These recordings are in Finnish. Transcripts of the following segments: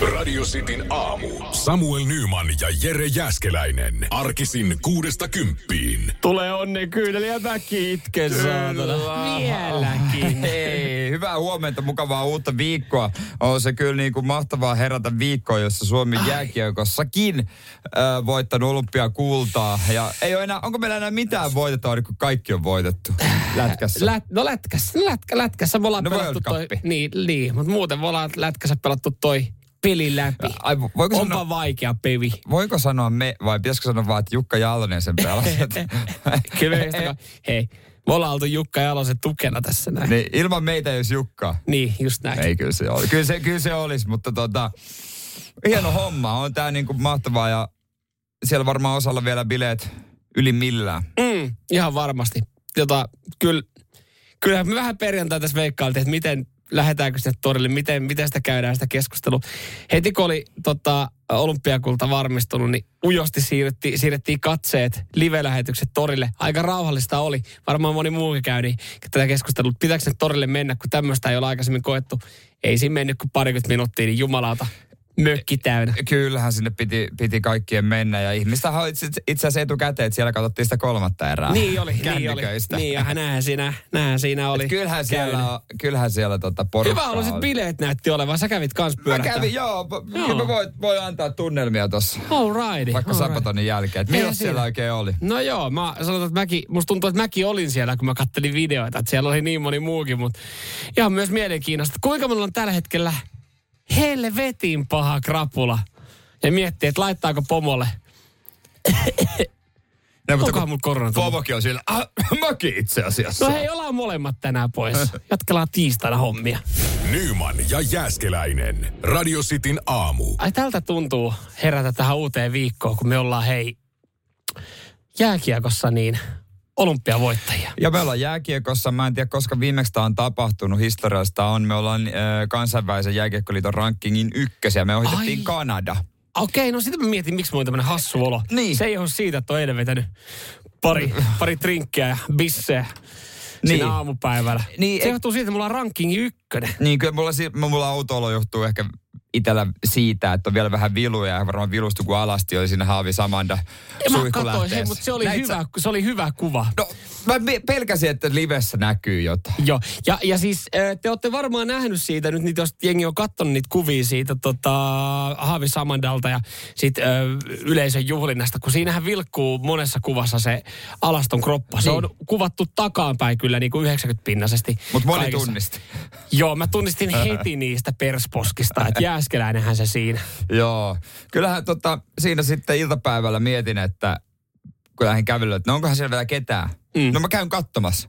Radio Cityn aamu. Samuel Nyman ja Jere Jäskeläinen. Arkisin kuudesta kymppiin. Tulee onnen kyydeli ja väki itke, saatana. Vieläkin. Hei, hyvää huomenta, mukavaa uutta viikkoa. On se kyllä niin kuin mahtavaa herätä viikkoa, jossa Suomi jääkiekossakin äh, voittanut olympiakultaa. Ja ei ole enää, onko meillä enää mitään voitettavaa, kun kaikki on voitettu lätkässä? Lät, no lätkässä, lätkä, lätkässä me ollaan No pelattu toi. Niin, niin, mutta muuten me ollaan lätkässä pelattu toi peli läpi. Ai, vo- voiko Onpa sanoa, vaikea peli. voiko sanoa me, vai pitäisikö sanoa vaan, että Jukka Jalonen sen pelasi? Kyllä hei, me ollaan oltu Jukka Jalosen tukena tässä näin. niin, ilman meitä ei olisi Jukkaa. Niin, just näin. Ei kyllä se oli. Kyllä se, kyllä se olisi, mutta tota, hieno homma. On tää niinku mahtavaa ja siellä varmaan osalla vielä bileet yli millään. Mm, ihan varmasti. Jota, kyllä, kyllähän me vähän perjantai tässä veikkailtiin, että miten lähdetäänkö sinne torille, miten, miten sitä käydään sitä keskustelua. Heti kun oli tota, olympiakulta varmistunut, niin ujosti siirrettiin, siirrettiin katseet, live-lähetykset torille. Aika rauhallista oli. Varmaan moni muukin käy niin, tätä keskustelua. Pitääkö torille mennä, kun tämmöistä ei ole aikaisemmin koettu. Ei siinä mennyt kuin parikymmentä minuuttia, niin jumalauta, mökki täynnä. Kyllähän sinne piti, piti kaikkien mennä ja ihmistä itse itse asiassa etukäteen, että siellä katsottiin sitä kolmatta erää. Niin oli, niin oli. Niin, ja näinhän siinä, näinhän siinä oli. Et kyllähän siellä, käynyt. on- kyllähän siellä tota porukkaa Hyvä oli. bileet näytti olevan. Sä kävit kans Mä pyörähtää. kävin, joo, joo. kyllä mä voin, voin antaa tunnelmia tossa, All right. vaikka all right. Sabatonin jälkeen. Että milloin siellä oikein oli? No joo, mä sanotaan, että mäkin, musta tuntuu, että mäkin olin siellä, kun mä kattelin videoita, että siellä oli niin moni muukin, mutta ihan myös mielenkiintoista. Kuinka minulla on tällä hetkellä helvetin paha krapula? Ja miettii, että laittaako pomolle. No, Onkohan mulla korona on siellä. Ah, mäkin itse asiassa. No hei, ollaan molemmat tänään pois. Jatkellaan tiistaina hommia. Nyman ja Jäskeläinen. Radio Cityn aamu. Ai tältä tuntuu herätä tähän uuteen viikkoon, kun me ollaan hei jääkiekossa niin olympiavoittajia. Ja me ollaan jääkiekossa, mä en tiedä koska viimeksi tämä on tapahtunut, historiallista on, me ollaan äh, kansainvälisen jääkiekkoliiton rankingin ykkösiä, me ohitettiin Ai. Kanada. Okei, no sitten mä mietin, miksi mulla on tämmönen hassu olo. Niin. Se ei johdu siitä, että on eilen vetänyt pari, pari trinkkiä ja bissejä Niin. siinä aamupäivällä. Niin, se johtuu siitä, että mulla on rankingi ykkönen. Niin kyllä mulla, mulla autoolo johtuu ehkä itsellä siitä, että on vielä vähän viluja ja varmaan vilustu kun alasti oli siinä Haavi Samanda Ja mä katsoin suihkulähteessä. mutta se oli, Näit hyvä, sä- se oli hyvä kuva. No, mä pelkäsin, että livessä näkyy jotain. Joo, ja, ja siis te olette varmaan nähnyt siitä, nyt niitä, jos jengi on katsonut niitä kuvia siitä tota, Haavi Samandalta ja sit äh, yleisön juhlinnasta, kun siinähän vilkkuu monessa kuvassa se alaston kroppa. Se Niin. on kuvattu takaanpäin kyllä niin kuin 90-pinnasesti. Mutta moni kaikessa. tunnisti. Joo, mä tunnistin heti niistä persposkista, että jääskeläinenhän se siinä. Joo. Kyllähän tota, siinä sitten iltapäivällä mietin, että kun lähdin kävelylle, että no onkohan siellä vielä ketään. Mm. No mä käyn katsomassa.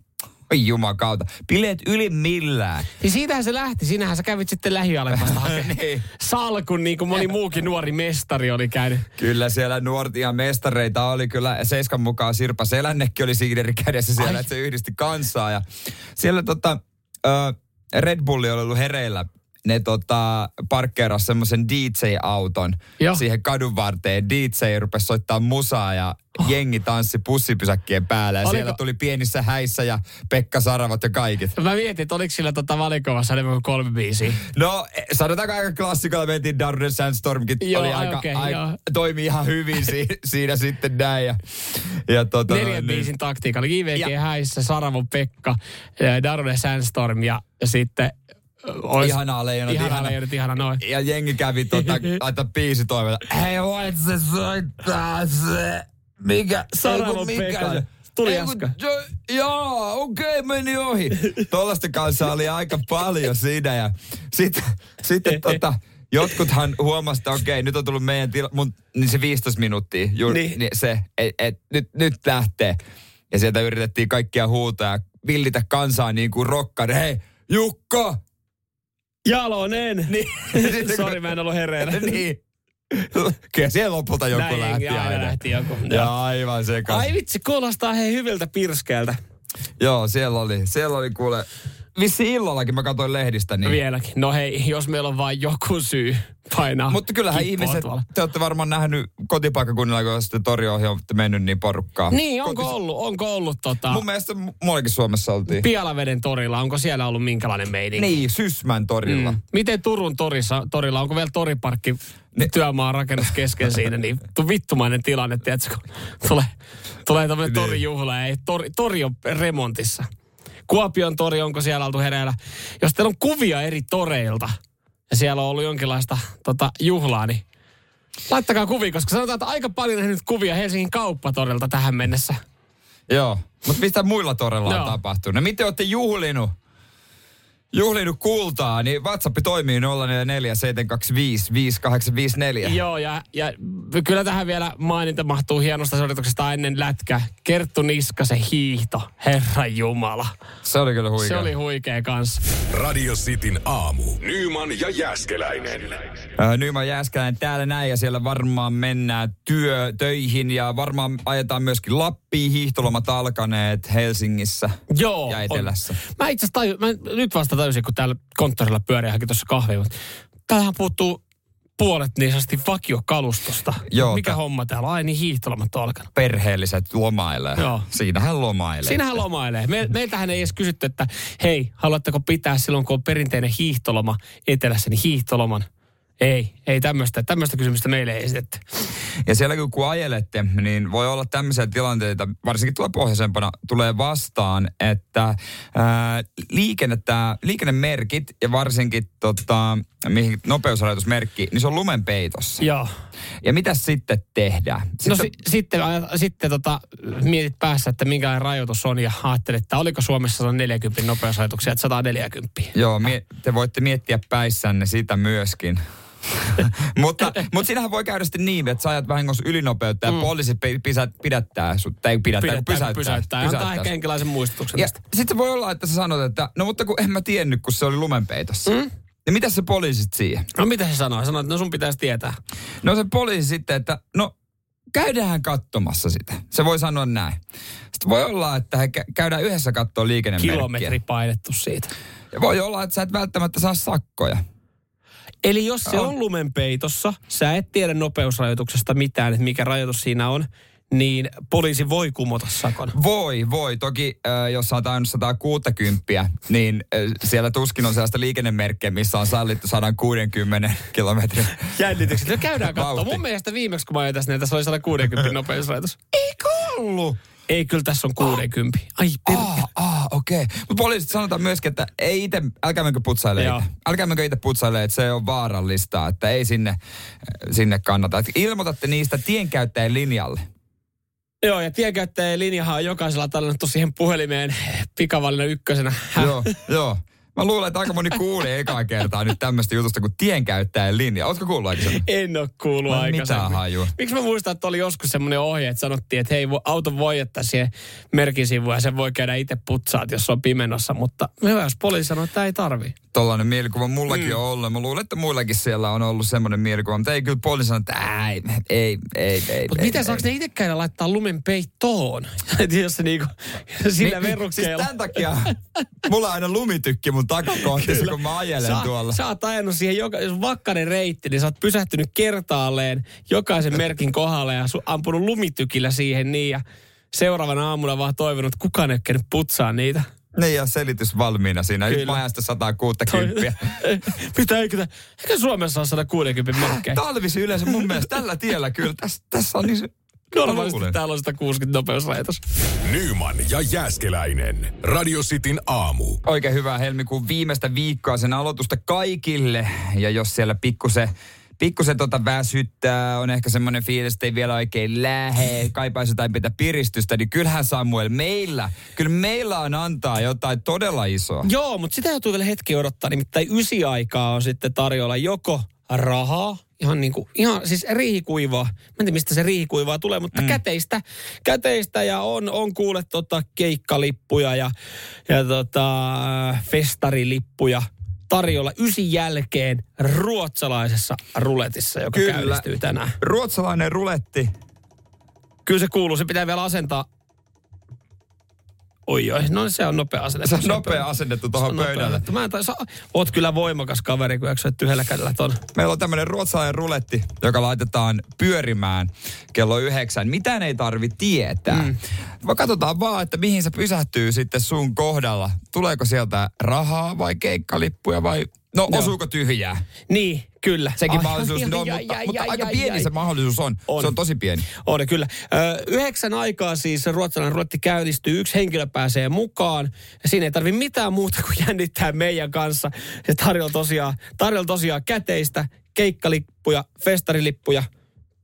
Oi jumakauta. Bileet yli millään. Niin siitähän se lähti. Sinähän sä kävit sitten lähialempasta Niin. salkun, niin kuin moni muukin nuori mestari oli käynyt. Kyllä siellä nuortia mestareita oli. Kyllä Seiskan mukaan Sirpa Selännekin oli siideri kädessä siellä, Ai. että se yhdisti kansaa. Ja siellä tota, ö, Red Bulli oli ollut hereillä. Ne tota, parkkeeras semmoisen DJ-auton Joo. siihen kadun varteen. DJ rupesi soittaa musaa ja jengi tanssi pussipysäkkien päällä. Ja Oliko- siellä tuli pienissä häissä ja Pekka Saravat ja kaikit. Mä mietin, että oliko sillä tota valikoimassa enemmän kuin kolme biisiä. No, sanotaanko aika klassikolla mentiin Darren Sandstormkin Joo, oli ai aika, okei, aika joo. toimi ihan hyvin si, siinä sitten näin. Ja, ja tota, Neljän noin, biisin taktiikalla. JVG Ja- Häissä, Saravon Pekka, eh, Darune Sandstorm ja, ja sitten... Ois, Ihanaa leijonat, Ihanaa ihana. leijonat, ihana noin. Ja jengi kävi tota, laittaa biisi toivella. Hei, voit se soittaa se? Mikä? Kun mikä Pekka. se? Tuli Ei äsken. jo- Joo, okei, okay, meni ohi. Tuollaista kanssa oli aika paljon siinä. Ja sitten sitten tota, jotkuthan huomasi, että okei, nyt on tullut meidän tila, mun, niin se 15 minuuttia. Ju, niin. niin se, et, et, nyt, nyt lähtee. Ja sieltä yritettiin kaikkia huutaa ja villitä kansaa niin kuin rokkari. Hei, Jukka! Jalonen! Niin. Sori, mä en ollut hereillä. niin. Kyllä siellä lopulta joku Näin lähti aina aina. lähti joku. Ja aivan sekas. Ai vitsi, kuulostaa hei hyviltä pirskeeltä. Joo, siellä oli, siellä oli kuule vissi illallakin mä katsoin lehdistä. Niin. Vieläkin. No hei, jos meillä on vain joku syy painaa Mutta kyllähän ihmiset, tuolla. te olette varmaan nähnyt kotipaikkakunnilla, kun sitten olette mennyt niin porukkaa. Niin, onko Kotis- ollut, onko ollut tota, Mun mielestä mu- muuallakin Suomessa oltiin. Pialaveden torilla, onko siellä ollut minkälainen meininki? niin, Sysmän torilla. Mm. Miten Turun torissa, torilla, onko vielä toriparkki Ne- työmaan rakennus kesken siinä, niin tu vittumainen tilanne, tiedätkö, kun tulee, tulee tämmöinen Niin. torijuhla ei, tori, tori on remontissa. Kuopion tori, onko siellä oltu hereillä? Jos teillä on kuvia eri toreilta ja siellä on ollut jonkinlaista tota, juhlaa, niin laittakaa kuvia, koska sanotaan, että aika paljon nähnyt kuvia Helsingin kauppatorilta tähän mennessä. Joo. Mutta mistä muilla torilla on tapahtunut? No miten olette juhlinut? Juhlinut kultaa, niin WhatsApp toimii 044 725 5854. Joo, ja, ja kyllä tähän vielä maininta mahtuu hienosta suorituksesta ennen lätkä. Kerttu Niskasen hiihto, herra Jumala. Se oli kyllä huikea. Se oli huikea kanssa. Radio Cityn aamu. Nyman ja Jäskeläinen. Äh, Nyman Jääskäläinen täällä näin ja siellä varmaan mennään työ, töihin ja varmaan ajetaan myöskin Lappiin hiihtolomat alkaneet Helsingissä Joo. ja on. Etelässä. Mä itse asiassa mä nyt vasta tajusin, kun täällä konttorilla pyörii hakin tuossa kahvia, mutta täällähän puuttuu puolet niin sanotusti vakiokalustosta. Joo, Mikä tää- homma täällä on? Ai niin, hiihtolomat on alkanut. Perheelliset lomailee. Joo. Siinähän lomailee. Siinähän lomailee. Me, meiltähän ei edes kysytty, että hei, haluatteko pitää silloin, kun on perinteinen hiihtoloma etelässä, niin hiihtoloman. Ei, ei tämmöistä, tämmöistä kysymystä meille ei esitetty. Ja siellä kun- ajelette, niin voi olla tämmöisiä tilanteita, varsinkin tuolla pohjoisempana tulee vastaan, että ää, liikennettä, liikennemerkit ja varsinkin tota, mihin nopeusrajoitusmerkki, niin se on lumen peitossa. Joo. Ja mitä sitten tehdään? Sitten, No si, sitten, aja- sitten tota, mietit päässä, että minkälainen rajoitus on ja ajattelet, että oliko Suomessa 140 nopeusrajoituksia, että 140. Joo, mie, te voitte miettiä päissänne sitä myöskin. mutta, mutta siinähän voi käydä sitten niin, että sä ajat vahingossa ylinopeutta ja mm. poliisi pi- pisä, pidättää sut, tai pidättää, Pidetään, pysäyttää. pysäyttää. Ja Antaa ehkä jonkinlaisen muistutuksen Ja sitten voi olla, että sä sanot, että no mutta kun en mä tiennyt, kun se oli lumenpeitossa. Mm? Ja mitä se poliisit siihen? No mitä se sanoo? Sanoo, että no sun pitäisi tietää. No se poliisi sitten, että no käydään katsomassa sitä. Se voi sanoa näin. Sitten voi olla, että he kä- käydään yhdessä katsoa liikennemerkkiä. Kilometri painettu siitä. Ja voi olla, että sä et välttämättä saa sakkoja. Eli jos se On. on lumenpeitossa, sä et tiedä nopeusrajoituksesta mitään, että mikä rajoitus siinä on, niin poliisi voi kumota sakon. Voi, voi. Toki äh, jos oot ajanut 160, niin äh, siellä tuskin on sellaista liikennemerkkiä, missä on sallittu 160 kilometrin. Jännitykset. No käydään katsomaan. Mun mielestä viimeksi, kun mä ajoin tässä, niin tässä oli 160 nopeusrajoitus. Eikö ollut? Ei, kyllä tässä on 60. Ai, perkele. Ah, ah okei. Okay. Mutta poliisit sanotaan myöskin, että ei itse, älkää menkö putsaile Joo. itse. Älkää menkö itse putsaile, että se on vaarallista, että ei sinne, sinne kannata. Et ilmoitatte niistä tienkäyttäjän linjalle. Joo, ja tienkäyttäjän linjahan on jokaisella tallennettu siihen puhelimeen pikavallina ykkösenä. Joo, joo. Mä luulen, että aika moni kuuli ekaa kertaa nyt tämmöistä jutusta kuin tienkäyttäjän linja. Ootko kuullut aikaisemmin? En ole kuullut Mä aikaisemmin. hajua. Miksi mä muistan, että oli joskus semmoinen ohje, että sanottiin, että hei, auto voi jättää siihen merkin sivuun ja sen voi käydä itse putsaat, jos se on pimenossa. Mutta hyvä, jos poliisi sanoo, että ei tarvi. Tollainen mielikuva mullakin mm. on ollut. Mä luulen, että muillakin siellä on ollut semmoinen mielikuva. Mutta ei kyllä poliisi sano, että ei, ei, ei, ei. Mutta ei, miten saako ne itse käydä laittaa lumen peittoon? jos se niinku sillä Niin, verukkeella. Siis tämän takia mulla on aina lumitykki mun takakohtissa, kun mä ajelen sä, tuolla. Sä oot ajanut siihen, joka, jos on vakkainen reitti, niin sä oot pysähtynyt kertaalleen jokaisen merkin kohdalle ja su, ampunut lumitykillä siihen niin ja seuraavana aamuna vaan toivonut, että kukaan ei ole putsaa niitä. Niin ja selitys valmiina siinä. Nyt Kyllä. mä ajan sitä 160. Mitä eikö, eikö Suomessa ole 160 merkkejä? Talvisi yleensä mun mielestä tällä tiellä kyllä. Tässä, tässä on niin. Normaalisti täällä on 160 nopeusrajoitus. Nyman ja Jäskeläinen. Radio Cityn aamu. Oikein hyvää helmikuun viimeistä viikkoa sen aloitusta kaikille. Ja jos siellä pikkusen pikkusen tota väsyttää, on ehkä semmoinen fiilis, että ei vielä oikein lähe, kaipaisi jotain pientä piristystä, niin kyllähän Samuel, meillä, kyllä meillä on antaa jotain todella isoa. Joo, mutta sitä joutuu vielä hetki odottaa. Nimittäin ysi aikaa on sitten tarjolla joko rahaa, ihan niin kuin, ihan siis riihikuivaa. Mä en tiedä, mistä se riihikuivaa tulee, mutta mm. käteistä, käteistä ja on, on kuule tota keikkalippuja ja, ja tota, festarilippuja tarjolla ysi jälkeen ruotsalaisessa ruletissa, joka Kyllä. käynnistyy tänään. Ruotsalainen ruletti. Kyllä se kuuluu, se pitää vielä asentaa. Oi, oi, no se on nopea asenne. Se on nopea asennettu tuohon pöydälle. Mä en taisa, oot kyllä voimakas kaveri, kun jaksoit yhdellä kädellä ton. Meillä on tämmöinen ruotsalainen ruletti, joka laitetaan pyörimään kello yhdeksän. Mitään ei tarvi tietää. Mm. Katsotaan vaan, että mihin se pysähtyy sitten sun kohdalla. Tuleeko sieltä rahaa vai keikkalippuja vai... No, Joo. osuuko tyhjää? Niin, kyllä. Sekin ai, mahdollisuus, ai, no, ai, mutta, ai, mutta ai, aika ai, pieni ai, se mahdollisuus on. on. Se on tosi pieni. On, kyllä. Ö, yhdeksän aikaa siis ruotsalainen ruletti käynnistyy, yksi henkilö pääsee mukaan. Siinä ei tarvi mitään muuta kuin jännittää meidän kanssa. Se tarjoaa tosiaan, tarjoaa tosiaan käteistä, keikkalippuja, festarilippuja –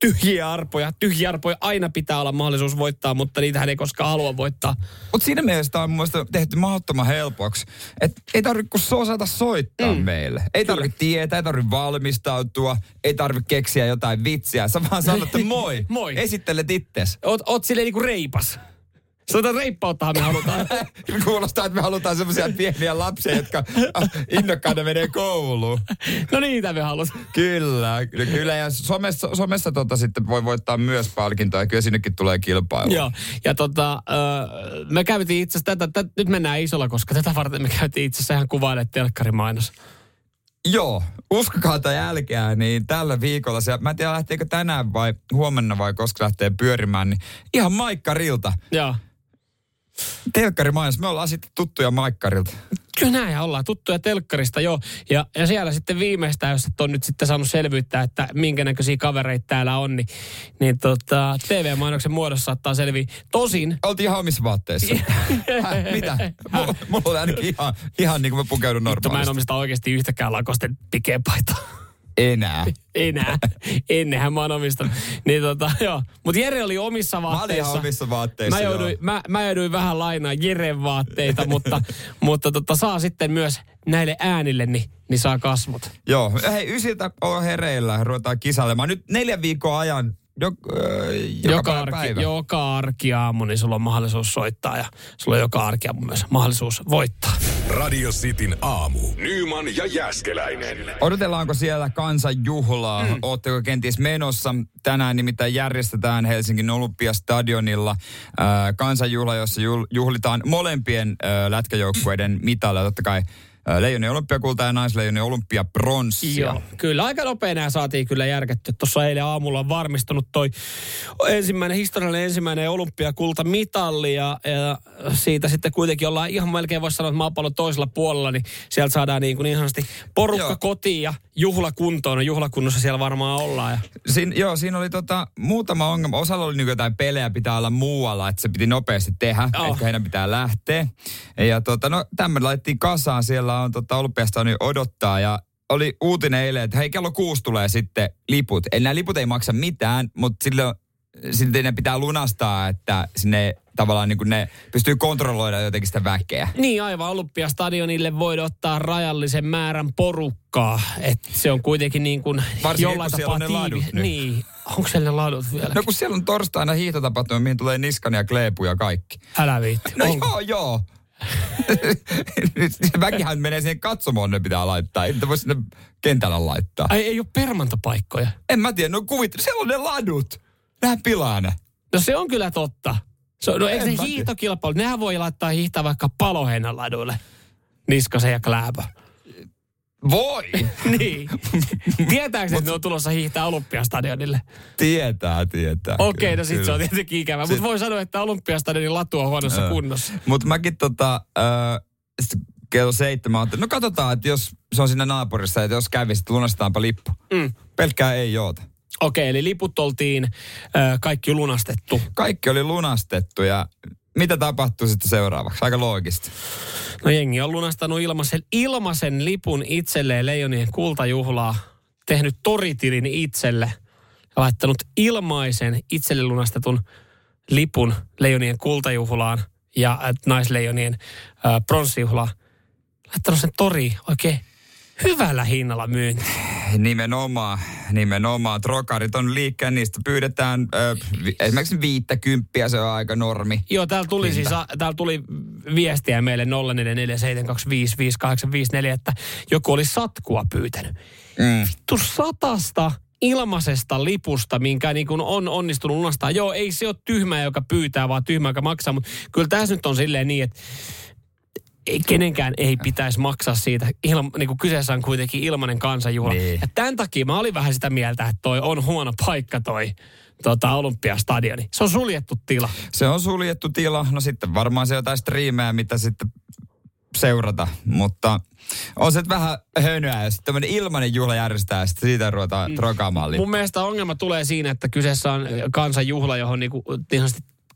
tyhjiä arpoja. Tyhjiä arpoja aina pitää olla mahdollisuus voittaa, mutta niitähän ei koskaan halua voittaa. Mutta siinä mielessä on mun tehty mahdottoman helpoksi. Että ei tarvitse kuin osata soittaa mm. meille. Ei tarvitse tietää, ei tarvitse valmistautua, ei tarvitse keksiä jotain vitsiä. Sä vaan sanot, että moi. moi. Esittelet itses. Oot, oot silleen niinku reipas. Sitä reippauttahan me halutaan. Kuulostaa, että me halutaan semmoisia pieniä lapsia, jotka innokkaana menee kouluun. No niitä me halutaan. Kyllä, kyllä. Ja somessa, somessa tota sitten voi voittaa myös palkintoja. Kyllä sinnekin tulee kilpailu. Joo, ja tota, me käytiin itse asiassa tätä, nyt mennään isolla, koska tätä varten me käytiin itse asiassa ihan kuvailemaan telkkarimainos. Joo, uskokaa tai jälkeä, niin tällä viikolla se, mä en tiedä lähteekö tänään vai huomenna vai koska lähtee pyörimään, niin ihan maikkarilta. Joo Telkkarimainos, me ollaan sitten tuttuja Maikkarilta. Kyllä näin ollaan tuttuja telkkarista jo. Ja, ja siellä sitten viimeistään, jos et on nyt sitten saanut selvyyttä, että minkä näköisiä kavereita täällä on, niin, niin tota, TV-mainoksen muodossa saattaa selviä. Tosin... Oltiin ihan omissa vaatteissa. Häh, mitä? Mulla, mulla oli ainakin ihan, ihan niin kuin mä pukeudun normaalisti. Mä en omista oikeasti yhtäkään lakosten pikepaitaa. Enää. Enää. Ennenhän mä oon omistanut. Niin tota, joo. Mut Jere oli omissa vaatteissa. Mä olin omissa vaatteissa, mä jouduin, mä, mä jouduin vähän lainaa Jeren vaatteita, mutta, mutta tota, saa sitten myös näille äänille, niin, niin saa kasvot. Joo. Hei, ysiltä on hereillä. Ruvetaan kisailemaan. Nyt neljän viikon ajan Jok, äh, joka, joka, arki, päivä. joka arki aamu, niin sulla on mahdollisuus soittaa ja sulla on joka arki aamu myös mahdollisuus voittaa. Radio Cityn aamu. Nyman ja Jäskeläinen. Odotellaanko siellä kansanjuhlaa? Mm. Oletteko kenties menossa? Tänään nimittäin järjestetään Helsingin Olympiastadionilla äh, kansanjuhla, jossa juhlitaan molempien äh, lätkäjoukkueiden mitalla. Totta kai Leijonien olympiakulta ja naisleijonien olympiapronssia. Joo, kyllä aika nopea nämä saatiin kyllä järketty. Tuossa eilen aamulla on varmistunut toi ensimmäinen, historiallinen ensimmäinen olympiakulta mitalli ja, ja, siitä sitten kuitenkin ollaan ihan melkein voisi sanoa, että maapallon toisella puolella, niin sieltä saadaan niin, kuin sanotusti porukka joo. kotiin ja juhlakuntoon. No juhlakunnossa siellä varmaan ollaan. Ja... Siin, joo, siinä oli tota, muutama ongelma. Osalla oli niin jotain pelejä pitää olla muualla, että se piti nopeasti tehdä, oh. että heidän pitää lähteä. Ja tota, no tämmöinen laitettiin kasaan siellä on tota, olympiasta niin odottaa ja oli uutinen eilen, että hei kello kuusi tulee sitten liput. Eli nämä liput ei maksa mitään, mutta silloin silti ne pitää lunastaa, että sinne tavallaan niin kuin ne pystyy kontrolloida jotenkin sitä väkeä. Niin aivan, Olympiastadionille voi ottaa rajallisen määrän porukkaa. Että se on kuitenkin niin kuin Varsinkin, jollain tapaa tiivi. Ladut Niin, onko siellä ne ladut vielä? No kun siellä on torstaina hiihtotapahtuma, mihin tulee niskan ja kleepu ja kaikki. Älä viitti. No onko? joo, joo. Väkihän menee siihen katsomoon, ne pitää laittaa. Ei voi sinne kentällä laittaa. Ai ei ole permantopaikkoja. En mä tiedä, no kuvit, siellä on ne ladut. Nehän pilaa ne. No se on kyllä totta. Se, no eikö se hiihtokilpailu, nehän voi laittaa hiihtaa vaikka paloheinän ladulle. Niskasen ja Kläpä. Voi! niin. Tietääkö, että ne on tulossa hiihtää Olympiastadionille? Tietää, tietää. Okei, okay, no sit se on tietenkin ikävä. Mutta voi sanoa, että Olympiastadionin latu on huonossa kunnossa. Mutta mäkin tota, äh, kello seitsemän no katsotaan, että jos se on siinä naapurissa, että jos kävisit, lunastetaanpa lippu. Mm. Pelkkää ei joota. Okei, eli liput oltiin äh, kaikki lunastettu. Kaikki oli lunastettu ja mitä tapahtuu sitten seuraavaksi? Aika loogista. No jengi on lunastanut ilmaisen, ilmaisen lipun itselleen Leijonien kultajuhlaa, tehnyt toritilin itselle ja laittanut ilmaisen itselle lunastetun lipun Leijonien kultajuhlaan ja äh, naisleijonien äh, pronssijuhlaan. Laittanut sen tori oikein hyvällä hinnalla myynti. Nimenomaan, nimenomaan. Trokarit on liikkeen, niistä pyydetään ö, esimerkiksi viittä kymppiä, se on aika normi. Joo, täällä tuli Hinta. siis, täällä tuli viestiä meille 0447255854, että joku oli satkua pyytänyt. Mm. Vittu satasta ilmaisesta lipusta, minkä niin kuin on onnistunut lunastaa. Joo, ei se ole tyhmä, joka pyytää, vaan tyhmä, joka maksaa, mutta kyllä tässä nyt on silleen niin, että ei, kenenkään ei pitäisi maksaa siitä. Ilma, niin kuin kyseessä on kuitenkin ilmainen kansanjuhla. Niin. Ja tämän takia mä olin vähän sitä mieltä, että toi on huono paikka toi tota, Olympiastadioni. Se on suljettu tila. Se on suljettu tila. No sitten varmaan se jotain striimejä, mitä sitten seurata. Mutta on se vähän hönöä, jos tämmöinen ilmainen juhla järjestää sitten siitä ruvetaan mm. trokaamaan Mun mielestä ongelma tulee siinä, että kyseessä on kansanjuhla, johon niinku, niin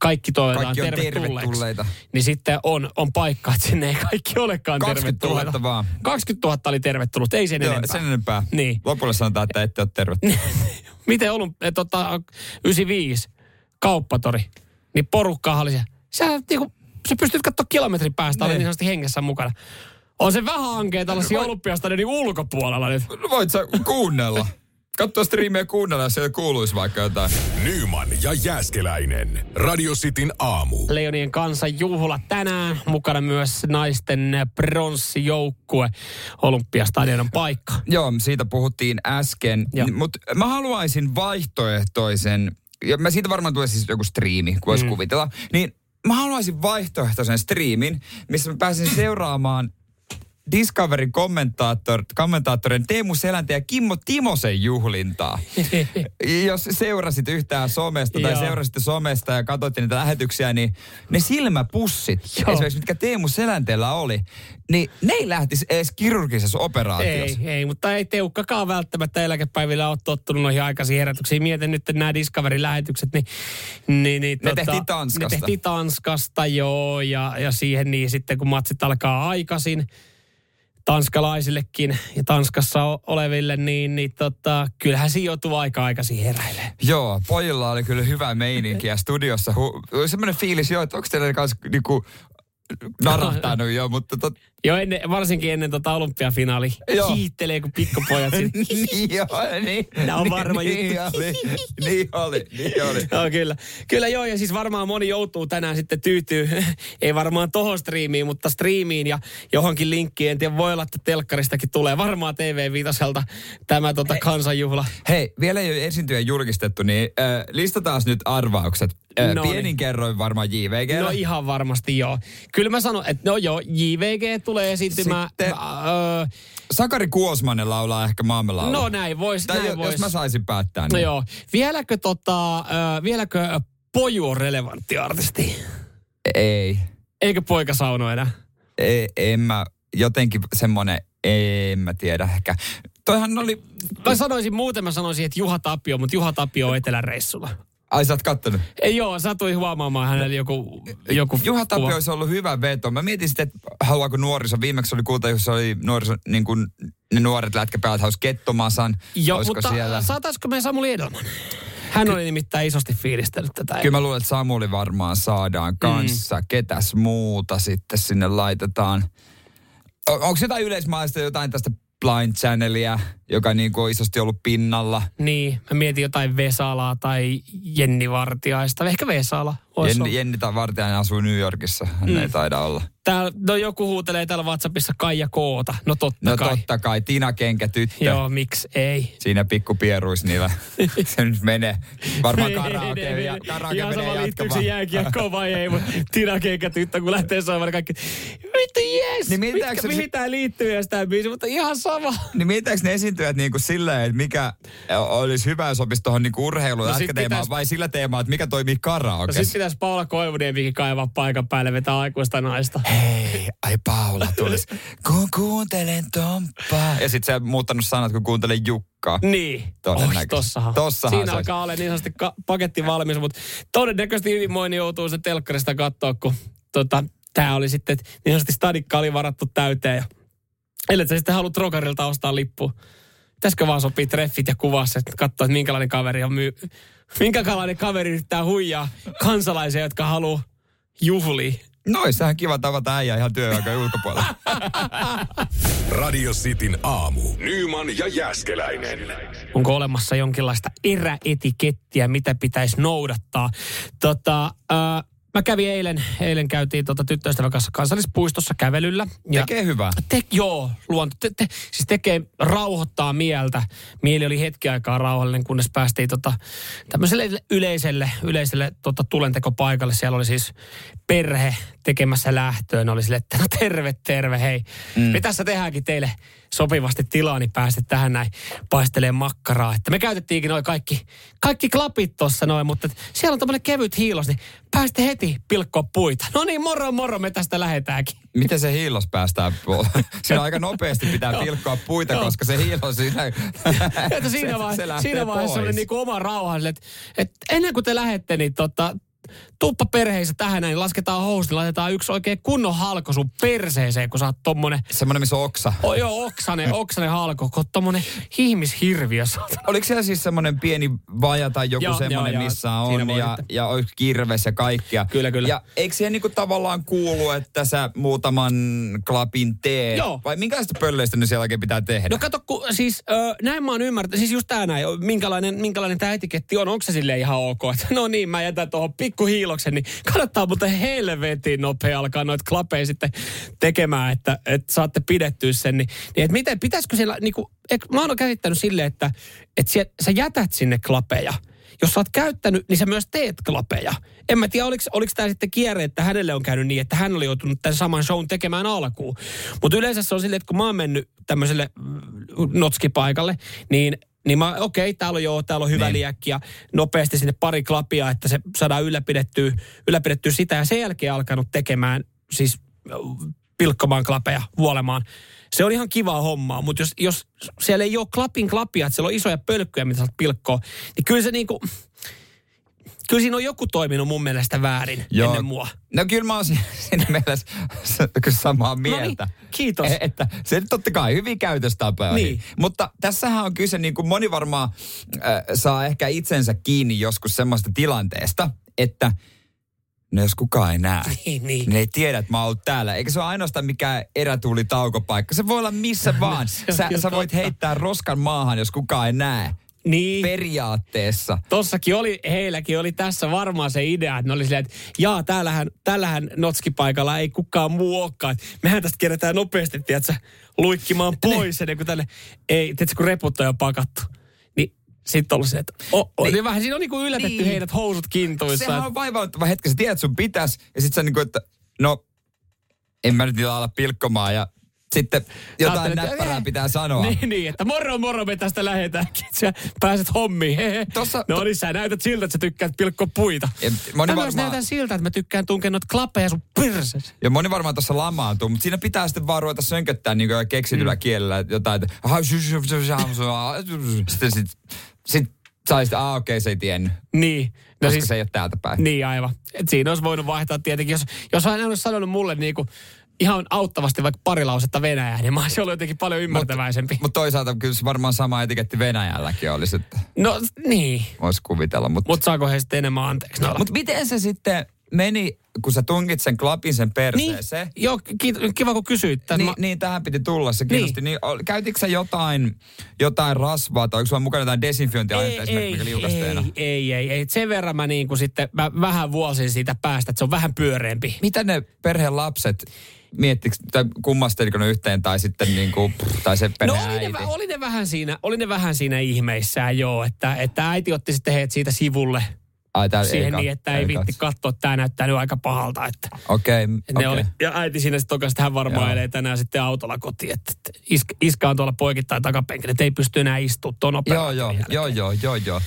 kaikki toivotaan Kaikki tervetulleita. Niin sitten on, on paikka, että sinne ei kaikki olekaan 20 000 tervetulleita. vaan. 20 000 oli tervetullut, ei sen Joo, enempää. sen enempää. Niin. Lopulle sanotaan, että ette ole tervetulleet. Miten ollut, eh, tota, 95, kauppatori, niin porukkaa oli se. Sä, niinku, sä pystyt katsoa kilometrin päästä, oli Niin. niin sanotusti hengessä mukana. On se vähän hankea tällaisia Voi- olympiastadionin ulkopuolella nyt. No voit sä kuunnella. Katsoa striimiä ja kuunnella, jos siellä kuuluisi vaikka jotain. Nyman ja Jääskeläinen. Radio Cityn aamu. Leonien kanssa juhla tänään. Mukana myös naisten pronssijoukkue. Olympiastadionin paikka. Joo, siitä puhuttiin äsken. Mutta mä haluaisin vaihtoehtoisen, ja mä siitä varmaan tulee siis joku striimi, kun voisi mm. kuvitella. Niin mä haluaisin vaihtoehtoisen striimin, missä mä pääsin seuraamaan Discoverin kommentaattor, kommentaattorin Teemu Selänteen ja Kimmo Timosen juhlintaa. Jos seurasit yhtään somesta tai Joo. seurasitte somesta ja katsoitte niitä lähetyksiä, niin ne silmäpussit, Joo. esimerkiksi mitkä Teemu Selänteellä oli, niin ne ei lähtisi edes kirurgisessa operaatiossa. Ei, ei, mutta ei Teukkakaan välttämättä eläkepäivillä ole tottunut noihin aikaisiin herätyksiin. Mietin nyt nämä Discovery-lähetykset, niin, niin, niin Ne tehtiin Tanskasta. Ne tehtiin Tanskasta, joo, ja, ja siihen niin sitten kun matsit alkaa aikaisin, tanskalaisillekin ja Tanskassa oleville, niin, niin tota, kyllähän siinä joutuu aika aikaisin heräilemään. Joo, pojilla oli kyllä hyvä meininki ja studiossa hu- semmoinen fiilis jo, että onko teillä kanssa niinku narahtanut jo, mutta tot, Joo, ennen, varsinkin ennen tota olympiafinaali. Joo. Hiittelee kuin pikkupojat. niin joo, niin. Nää on niin, varma niin, juttu. Oli, niin oli, niin oli. Joo, kyllä. Kyllä joo, ja siis varmaan moni joutuu tänään sitten tyytyy, ei varmaan tohon striimiin, mutta striimiin ja johonkin linkkiin. En tiedä, voi olla, että telkkaristakin tulee varmaan TV Viitoselta tämä tota kansanjuhla. Hei, vielä ei ole esiintyjä julkistettu, niin äh, listataan nyt arvaukset. Äh, No niin. pienin kerroin varmaan JVG. No ihan varmasti joo. Kyllä mä sanon, että no joo, JVG tulee esiintymään. Sitten- Öö, Sakari Kuosmanen laulaa ehkä maamme laulaa. no näin vois, Tai näin jo- vois. jos mä saisin päättää. No Niin. joo. Vieläkö tota, öö, vieläkö Poju on relevantti artisti? Ei. Eikö poika sauno enää? ei. En mä, jotenkin semmonen, en mä tiedä ehkä. Toihan oli, Mä sanoisin muuten, mä sanoisin, että Juha Tapio, mutta Juha Tapio on eteläreissulla. Ai sä oot kattonut. Ei joo, satuin huomaamaan hänellä joku, joku Juha Tapio kuva. olisi ollut hyvä veto. Mä mietin sitten, että haluaako nuoriso. Viimeksi oli kuulta, jossa oli nuoriso, niin kuin ne nuoret lätkäpäät haus Kettomasan. Joo, Olisiko mutta siellä? saataisiko me Samuli Edelman? Hän oli nimittäin isosti fiilistellyt tätä. Kyllä mä luulen, että Samuli varmaan saadaan kanssa. Mm. Ketäs muuta sitten sinne laitetaan? O- onko jotain yleismaista jotain tästä Blind Channelia, joka niin kuin on isosti ollut pinnalla? Niin, mä mietin jotain Vesalaa tai Jenni Vartiaista. Ehkä Vesala. Jenni. Jenni tai Vartiainen asuu New Yorkissa. Hän mm. ei taida olla. Täällä, no joku huutelee täällä WhatsAppissa Kaija Koota. No totta No kai. totta kai, Tina Kenkä tyttö. Joo, miksi ei? Siinä pikku pieruis niillä. se nyt menee. Varmaan karaoke Menee, ja menee. karaoke Ihan sama menee liittyykö se jääkiekkoon vai ei, mutta Tina Keikä tyttö, kun lähtee soimaan kaikki. Vittu jes! Niin Niin se- mihin tää liittyy ja sitä biisi, mutta ihan sama. Niin mietitäänkö ne esiintyjät niin kuin silleen, että mikä olisi hyvä, jos sopisi tuohon niin urheilu- No no, sit teemaan, pitäis- vai sillä teemaa, että mikä toimii No karaokessa? sit pitäisi Paula Koivuniemikin kaivaa paikan päälle, vetää aikuista naista. Hei, ai Paula tulis. Kun kuuntelen Tomppaa. Ja sitten se on muuttanut sanat, kun kuuntelen Jukkaa. Niin. Todennäköisesti. Oi, tossahan. Tossahan Siinä alkaa olla niin sanotusti ka- paketti valmis, mutta todennäköisesti hyvin moni joutuu se telkkarista katsoa, kun tota, tämä oli sitten, että niin sanotusti stadikka oli varattu täyteen. Ja, ellei sä sitten haluat Rokarilta ostaa lippu. Pitäisikö vaan sopii treffit ja kuvaa se, että katsoa, että minkälainen kaveri on myy... Minkälainen kaveri yrittää huijaa kansalaisia, jotka haluaa juhlia. Noissahan kiva tavata äijä ihan työaikojen ulkopuolella. Radio Cityn aamu. Nyman ja Jääskeläinen. Onko olemassa jonkinlaista eräetikettiä, mitä pitäisi noudattaa? Tota, äh, mä kävin eilen, eilen käytiin tota tyttöystävän kanssa kansallispuistossa kävelyllä. Ja Tekee hyvää. te, joo, luonto. Te, te, siis tekee, rauhoittaa mieltä. Mieli oli hetki aikaa rauhallinen, kunnes päästiin tota, tämmöiselle yleiselle, yleiselle tota, tulentekopaikalle. Siellä oli siis perhe tekemässä lähtöön. Oli sille, että no terve, terve, hei. Mm. Me tässä tehdäänkin teille sopivasti tilaa, niin päästä tähän näin paisteleen makkaraa. Että me käytettiinkin noin kaikki, kaikki klapit tuossa noin, mutta siellä on tämmöinen kevyt hiilos, niin pääsitte heti pilkkoa puita. No niin, moro moro, me tästä lähdetäänkin. Miten se hiilos päästään? Siinä aika nopeasti pitää pilkkoa puita, koska se hiilos siinä... Että siinä, vaihe, siinä vaiheessa oli niinku oma rauha, että, että ennen kuin te lähette, niin tota, tuppa perheisä tähän näin, lasketaan housut, niin laitetaan yksi oikein kunnon halko sun perseeseen, kun sä oot tommonen... Semmoinen, missä on oksa. Oh, joo, oksanen, oksanen halko, kun tommonen ihmishirviö. Oliko siellä siis semmoinen pieni vaja tai joku joo, semmoinen, joo, missä on ja, ja olisi kirves ja kaikkia? Kyllä, kyllä. Ja eikö siihen niinku tavallaan kuulu, että sä muutaman klapin teet? Joo. Vai minkälaista pölleistä nyt siellä oikein pitää tehdä? No kato, kun, siis ö, näin mä oon ymmärtänyt, siis just tää näin, minkälainen, minkälainen tämä etiketti on, onko se silleen ihan ok, että no niin, mä jätän tuohon pikkuhiiloksen, niin kannattaa muuten helvetin nopea alkaa noita klapeja sitten tekemään, että, että saatte pidettyä sen. Niin, niin että miten, pitäisikö siellä, niin kuin, mä oon käsittänyt silleen, että, että sä, sä jätät sinne klapeja. Jos sä oot käyttänyt, niin sä myös teet klapeja. En mä tiedä, oliko, oliko tämä sitten kierre, että hänelle on käynyt niin, että hän oli joutunut tämän saman shown tekemään alkuun. Mutta yleensä se on silleen, että kun mä oon mennyt tämmöiselle mm, notskipaikalle, niin niin mä, okei, okay, täällä on joo, täällä on hyvä niin. liäkki ja nopeasti sinne pari klapia, että se saadaan ylläpidettyä, ylläpidettyä sitä ja sen jälkeen alkanut tekemään siis pilkkomaan klapeja, vuolemaan. Se on ihan kivaa hommaa, mutta jos, jos siellä ei ole klapin klapia, että siellä on isoja pölkkyjä, mitä saat pilkkoa, niin kyllä se niinku, kyllä siinä on joku toiminut mun mielestä väärin Joo. ennen mua. No kyllä mä oon siinä mielessä samaa mieltä. No niin, kiitos. E- että se totta kai hyvin käytöstapoja. Niin. Mutta tässähän on kyse, niin kuin moni varmaan äh, saa ehkä itsensä kiinni joskus semmoista tilanteesta, että No jos kukaan ei näe, niin, niin. niin ei tiedä, että mä oon täällä. Eikä se ole ainoastaan mikään erätuulitaukopaikka. Se voi olla missä vaan. sä, sä voit heittää roskan maahan, jos kukaan ei näe. Niin. Periaatteessa. Tossakin oli, heilläkin oli tässä varmaan se idea, että ne oli silleen, että jaa, täällähän, täällähän notskipaikalla ei kukaan muu olekaan. Mehän tästä kerätään nopeasti, tiedätkö, luikkimaan niin. pois ennen kuin tänne, ei, tiedätkö, kun reput on pakattu. Niin sitten ollut se, että oh, oh, niin. niin vähän siinä on niinku yllätetty niin. heidät housut kintuissa. Sehän on vaivauttava hetki, sä tiedät, sun pitäisi, ja sitten sä niinku, että no, en mä nyt niillä ala pilkkomaan, ja sitten jotain Ajattelin, näppärää pitää sanoa. Niin, niin, että moro moro me tästä lähdetäänkin. Sä pääset hommiin. Tossa, no niin, sä näytät siltä, että sä tykkäät pilkkoa puita. Ja moni mä varmaan... näytän siltä, että mä tykkään tunkea noita klappeja sun pirses. Ja moni varmaan tuossa lamaantuu, mutta siinä pitää sitten vaan ruveta sönköttää niin keksityllä mm. kielellä jotain, että sitten sit, sit saisit, ah okei, okay, se ei tiennyt. Niin. No koska siis, se ei ole täältä päin. Niin aivan. Et siinä olisi voinut vaihtaa tietenkin, jos, jos hän olisi sanonut mulle niin kuin, ihan auttavasti vaikka pari lausetta Venäjää, niin mä olisin ollut jotenkin paljon ymmärtäväisempi. Mutta mut toisaalta kyllä varmaan sama etiketti Venäjälläkin olisi. Että no niin. Voisi kuvitella. Mutta mut saako he sitten enemmän anteeksi? Mutta miten se sitten meni, kun sä tunkit sen klapin sen perseeseen? Niin, joo, kiva kun kysyit. Niin, mä... niin, tähän piti tulla, se kiinnosti. Niin. niin käytitkö sä jotain, jotain rasvaa tai onko sulla mukana jotain desinfiointiainetta esimerkiksi liukasteena? Ei, ei, ei, ei. Sen verran mä niin kuin sitten, mä vähän vuosin siitä päästä, että se on vähän pyöreämpi. Mitä ne perheen lapset miettikö, tai kummasteliko ne yhteen tai sitten niin kuin, tai se No oli ne, oli ne, vähän siinä, oli ne vähän siinä ihmeissään joo, että, että äiti otti sitten heidät siitä sivulle Ai, tää siihen ei niin, että ei, ei viitti katsoa, että tämä näyttää nyt aika pahalta. Että, Okei, okay, okay. Ja äiti siinä sitten tokas, että hän varmaan elee tänään sitten autolla kotiin, että, että iska, iska on tuolla poikittain takapenkillä, että ei pysty enää istumaan tuon Joo, joo, joo, joo, joo, joo.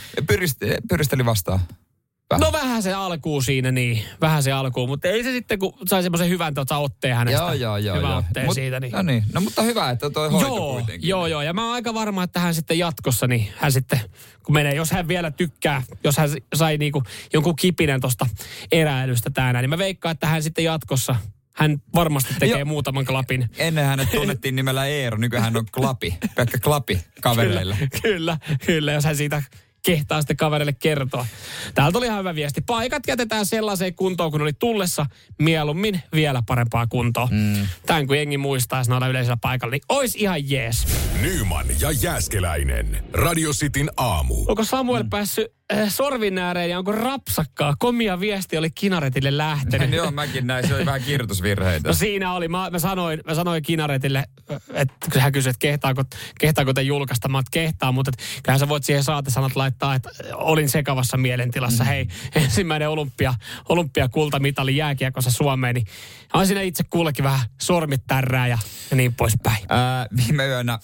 Pyristeli vastaan. Vähän. No vähän se alkuu siinä, niin. Vähän se alkuu, mutta ei se sitten, kun sai semmoisen hyvän tota, otteen hänestä. Joo, joo, joo. Hyvän joo. otteen Mut, siitä. Niin. No niin, no mutta hyvä, että toi hoito joo, kuitenkin. Joo, joo, ja mä oon aika varma, että hän sitten jatkossa, niin hän sitten, kun menee, jos hän vielä tykkää, jos hän sai niinku jonkun kipinen tosta eräilystä tänään, niin mä veikkaan, että hän sitten jatkossa hän varmasti tekee jo. muutaman klapin. Ennen hänet tunnettiin nimellä Eero, nykyään hän on Klapi, pelkkä Klapi kavereille. Kyllä, kyllä, kyllä, jos hän siitä kehtaa sitten kaverille kertoa. Täältä oli ihan hyvä viesti. Paikat jätetään sellaiseen kuntoon, kun oli tullessa, mieluummin vielä parempaa kuntoa. Mm. Tämän kun jengi muistaisi noilla yleisellä paikalla, niin olisi ihan jees. Nyman ja Jääskeläinen. Radio Cityn aamu. Onko Samuel mm. päässyt sorvin ääreen ja onko rapsakkaa. Komia viesti oli Kinaretille lähtenyt. Joo, mäkin näin. Se oli vähän kirjoitusvirheitä. No siinä oli. Mä, mä, sanoin, mä sanoin Kinaretille, että kun hän kysyi, että kehtaako, kehtaako te julkaista, mä kehtaa, mutta kyllähän sä voit siihen saatesanat laittaa, että olin sekavassa mielentilassa. Mm. Hei, ensimmäinen olympia, olympiakultamitali jääkiekossa Suomeen, niin on siinä itse kullekin vähän sormit tärrää ja, ja niin poispäin. Ää, viime yönä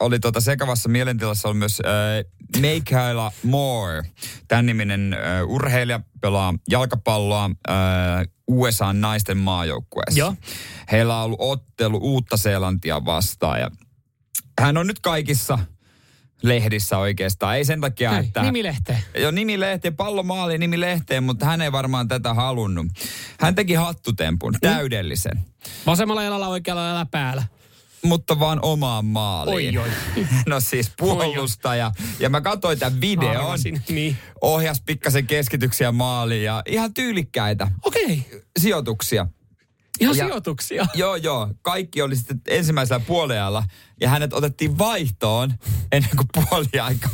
oli tuota sekavassa mielentilassa on myös äh, Michaela Moore. Tämän niminen äh, urheilija pelaa jalkapalloa äh, USA naisten maajoukkueessa. Joo. Heillä on ollut ottelu Uutta-Seelantia vastaan ja hän on nyt kaikissa lehdissä oikeastaan. Ei sen takia, Hei, että... Nimilehteen. Joo, nimilehteen, pallomaali nimilehteen, mutta hän ei varmaan tätä halunnut. Hän teki hattutempun, täydellisen. Vasemmalla jalalla oikealla jalalla päällä. Mutta vaan omaan maaliin. Oi, oi. No siis puolustaja. Ja mä katsoin tämän videon. Arvasin, niin. Ohjas pikkasen keskityksiä maaliin ja ihan tyylikkäitä Okei, okay. sijoituksia. ihan Ja- sijoituksia. Joo, joo. Kaikki oli sitten ensimmäisellä puoliajalla ja hänet otettiin vaihtoon ennen kuin puoliaika.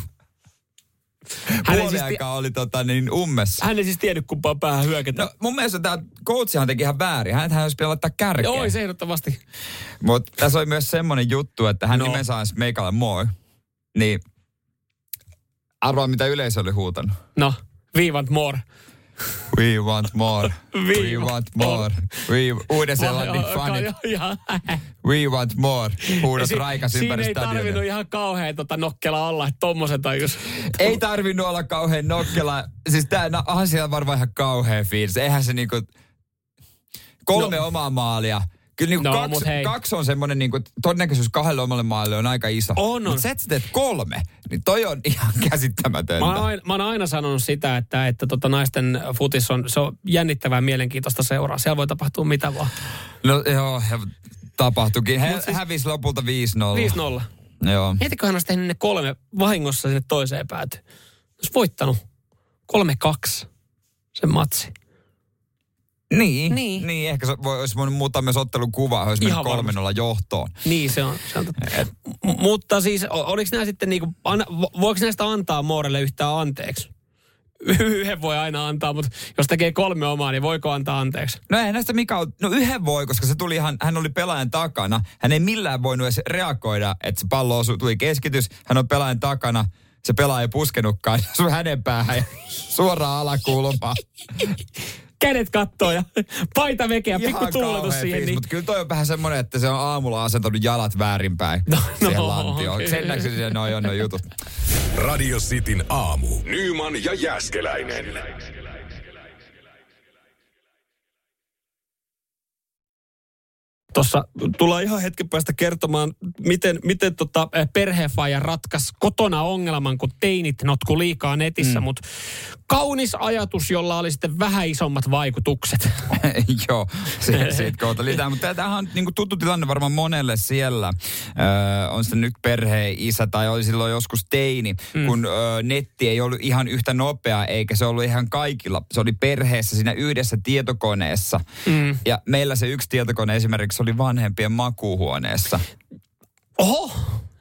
Hän ei siis Puoliaika oli tota niin ummessa. Hän ei siis tiennyt kumpaan päähän hyökätä. No mun mielestä tämä coachihan teki ihan väärin. Hänethän olisi pitänyt laittaa kärkeen. Joo, se ehdottomasti. Mutta tässä oli myös semmoinen juttu, että hän No. nimensä on Meikale Moore. Niin arvaa mitä yleisö oli huutanut. No, viivant more. We want more. We, We want more. We, Uuden-Seelannin fanit. We want more. Huudot raikas siinä ympäri ei tarvinnut stadionia. ihan kauhean tota nokkela olla, että tommosen tajus. Ei tarvinnut olla kauhean nokkela. Siis tää no, onhan siellä varmaan ihan kauhean fiilis. Eihän se niinku... Kolme No. omaa maalia. Kyllä niinku No, kaksi, kaksi on semmoinen, niinku, että todennäköisyys kahdelle omalle maalille on aika iso. On, on. Mutta sä teet kolme, niin toi on ihan käsittämätöntä. Mä oon, aina, mä oon aina sanonut sitä, että, että tota naisten futis on, se on jännittävää mielenkiintoista seuraa. Siellä voi tapahtua mitä vaan. No joo, tapahtuikin. He siis- hävisi lopulta 5-0. 5-0. Joo. Mietitkö hän olisi tehnyt ne kolme vahingossa sinne toiseen päätyyn? Olisi voittanut 3-2 sen matsi. Niin, Niin. niin. ehkä se voi, olisi voinut muuttaa myös ottelun kuvaa, olisi Ihan mennyt 3-0 johtoon. Niin, se on, se on totta. M- mutta siis, oliko nämä sitten niinku, an, vo- voiko näistä antaa Moorelle yhtään anteeksi? Yhden voi aina antaa, mutta jos tekee kolme omaa, niin voiko antaa anteeksi? No ei näistä mikä on, no yhden voi, koska se tuli ihan, hän oli pelaajan takana. Hän ei millään voinut edes reagoida, että se pallo osui, tuli keskitys, hän on pelaajan takana. Se pelaaja ei puskenutkaan, se on hänen päähän ja suoraan alakulmaan. Kädet kattoo ja paita vekeä, pikku tuuletus siihen. Niin. Mutta kyllä toi on vähän semmoinen, että se on aamulla asentanut jalat väärinpäin No, no, siihen lantioon. okei. Sen näköisiä siellä noi on noi jutut. Radio Cityn aamu. Nyman ja Jäskeläinen. Tuossa tullaan ihan hetken päästä kertomaan, miten, miten tota perhefaija ratkaisi kotona ongelman, kun teinit notku liikaa netissä, mm. mutta kaunis ajatus, jolla oli sitten vähän isommat vaikutukset. Joo, se, siitä kohta lisää. Mutta tämähän on niin tuttu tilanne varmaan monelle siellä. Öö, on se nyt perheen isä tai oli silloin joskus teini, mm. kun öö, netti ei ollut ihan yhtä nopea, eikä se ollut ihan kaikilla. Se oli perheessä siinä yhdessä tietokoneessa. Mm. Ja meillä se yksi tietokone esimerkiksi oli vanhempien makuuhuoneessa. Oho,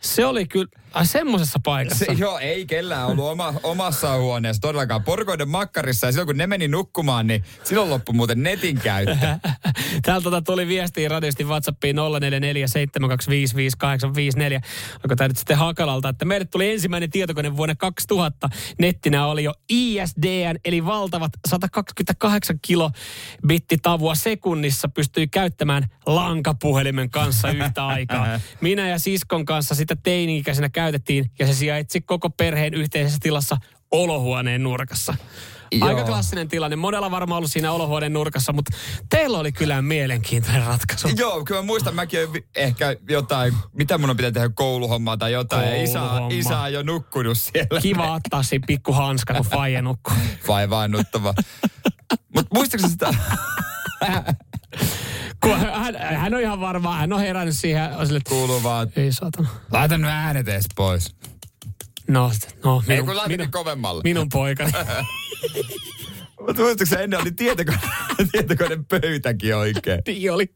se oli kyllä, ai semmoisessa paikassa. Se, joo, ei kellään ollut oma, omassa huoneessa todellakaan. Porukoiden makkarissa ja silloin kun ne meni nukkumaan, niin silloin loppui muuten netin käyttö. Täältä tota tuli viestiä radiosti WhatsAppiin 0447255854. Onko tämä nyt sitten Hakalalta, että meille tuli ensimmäinen tietokone vuonna 2000. Nettinä oli jo ISDN, eli valtavat 128 kilobittitavua sekunnissa pystyi käyttämään lankapuhelimen kanssa yhtä aikaa. Minä ja siskon kanssa sitä teini-ikäisenä käytettiin ja se sijaitsi koko perheen yhteisessä tilassa olohuoneen nurkassa. Aika Joo. klassinen tilanne. Monella varmaan ollut siinä olohuoneen nurkassa, mutta teillä oli kyllä mielenkiintoinen ratkaisu. Joo, kyllä mä muistan, mäkin ehkä jotain, mitä mun on pitää tehdä kouluhommaa tai jotain. Ja isä, Kouluhomma. isä on jo nukkunut siellä. Kiva ottaa siinä pikku hanska, kun faija nukkuu. Vaivaannuttava. Mutta muistatko sitä? Hän, hän, on ihan varma, hän on herännyt siihen. on Sille, Kuuluu vaan, ei saatana. laita nyt äänet edes pois. No, no Ei minun, kun laitettiin minun, kovemmalle. minun poikani. Mutta muistatko ennen oli tietokone, tietokone pöytäkin oikein? Niin oli.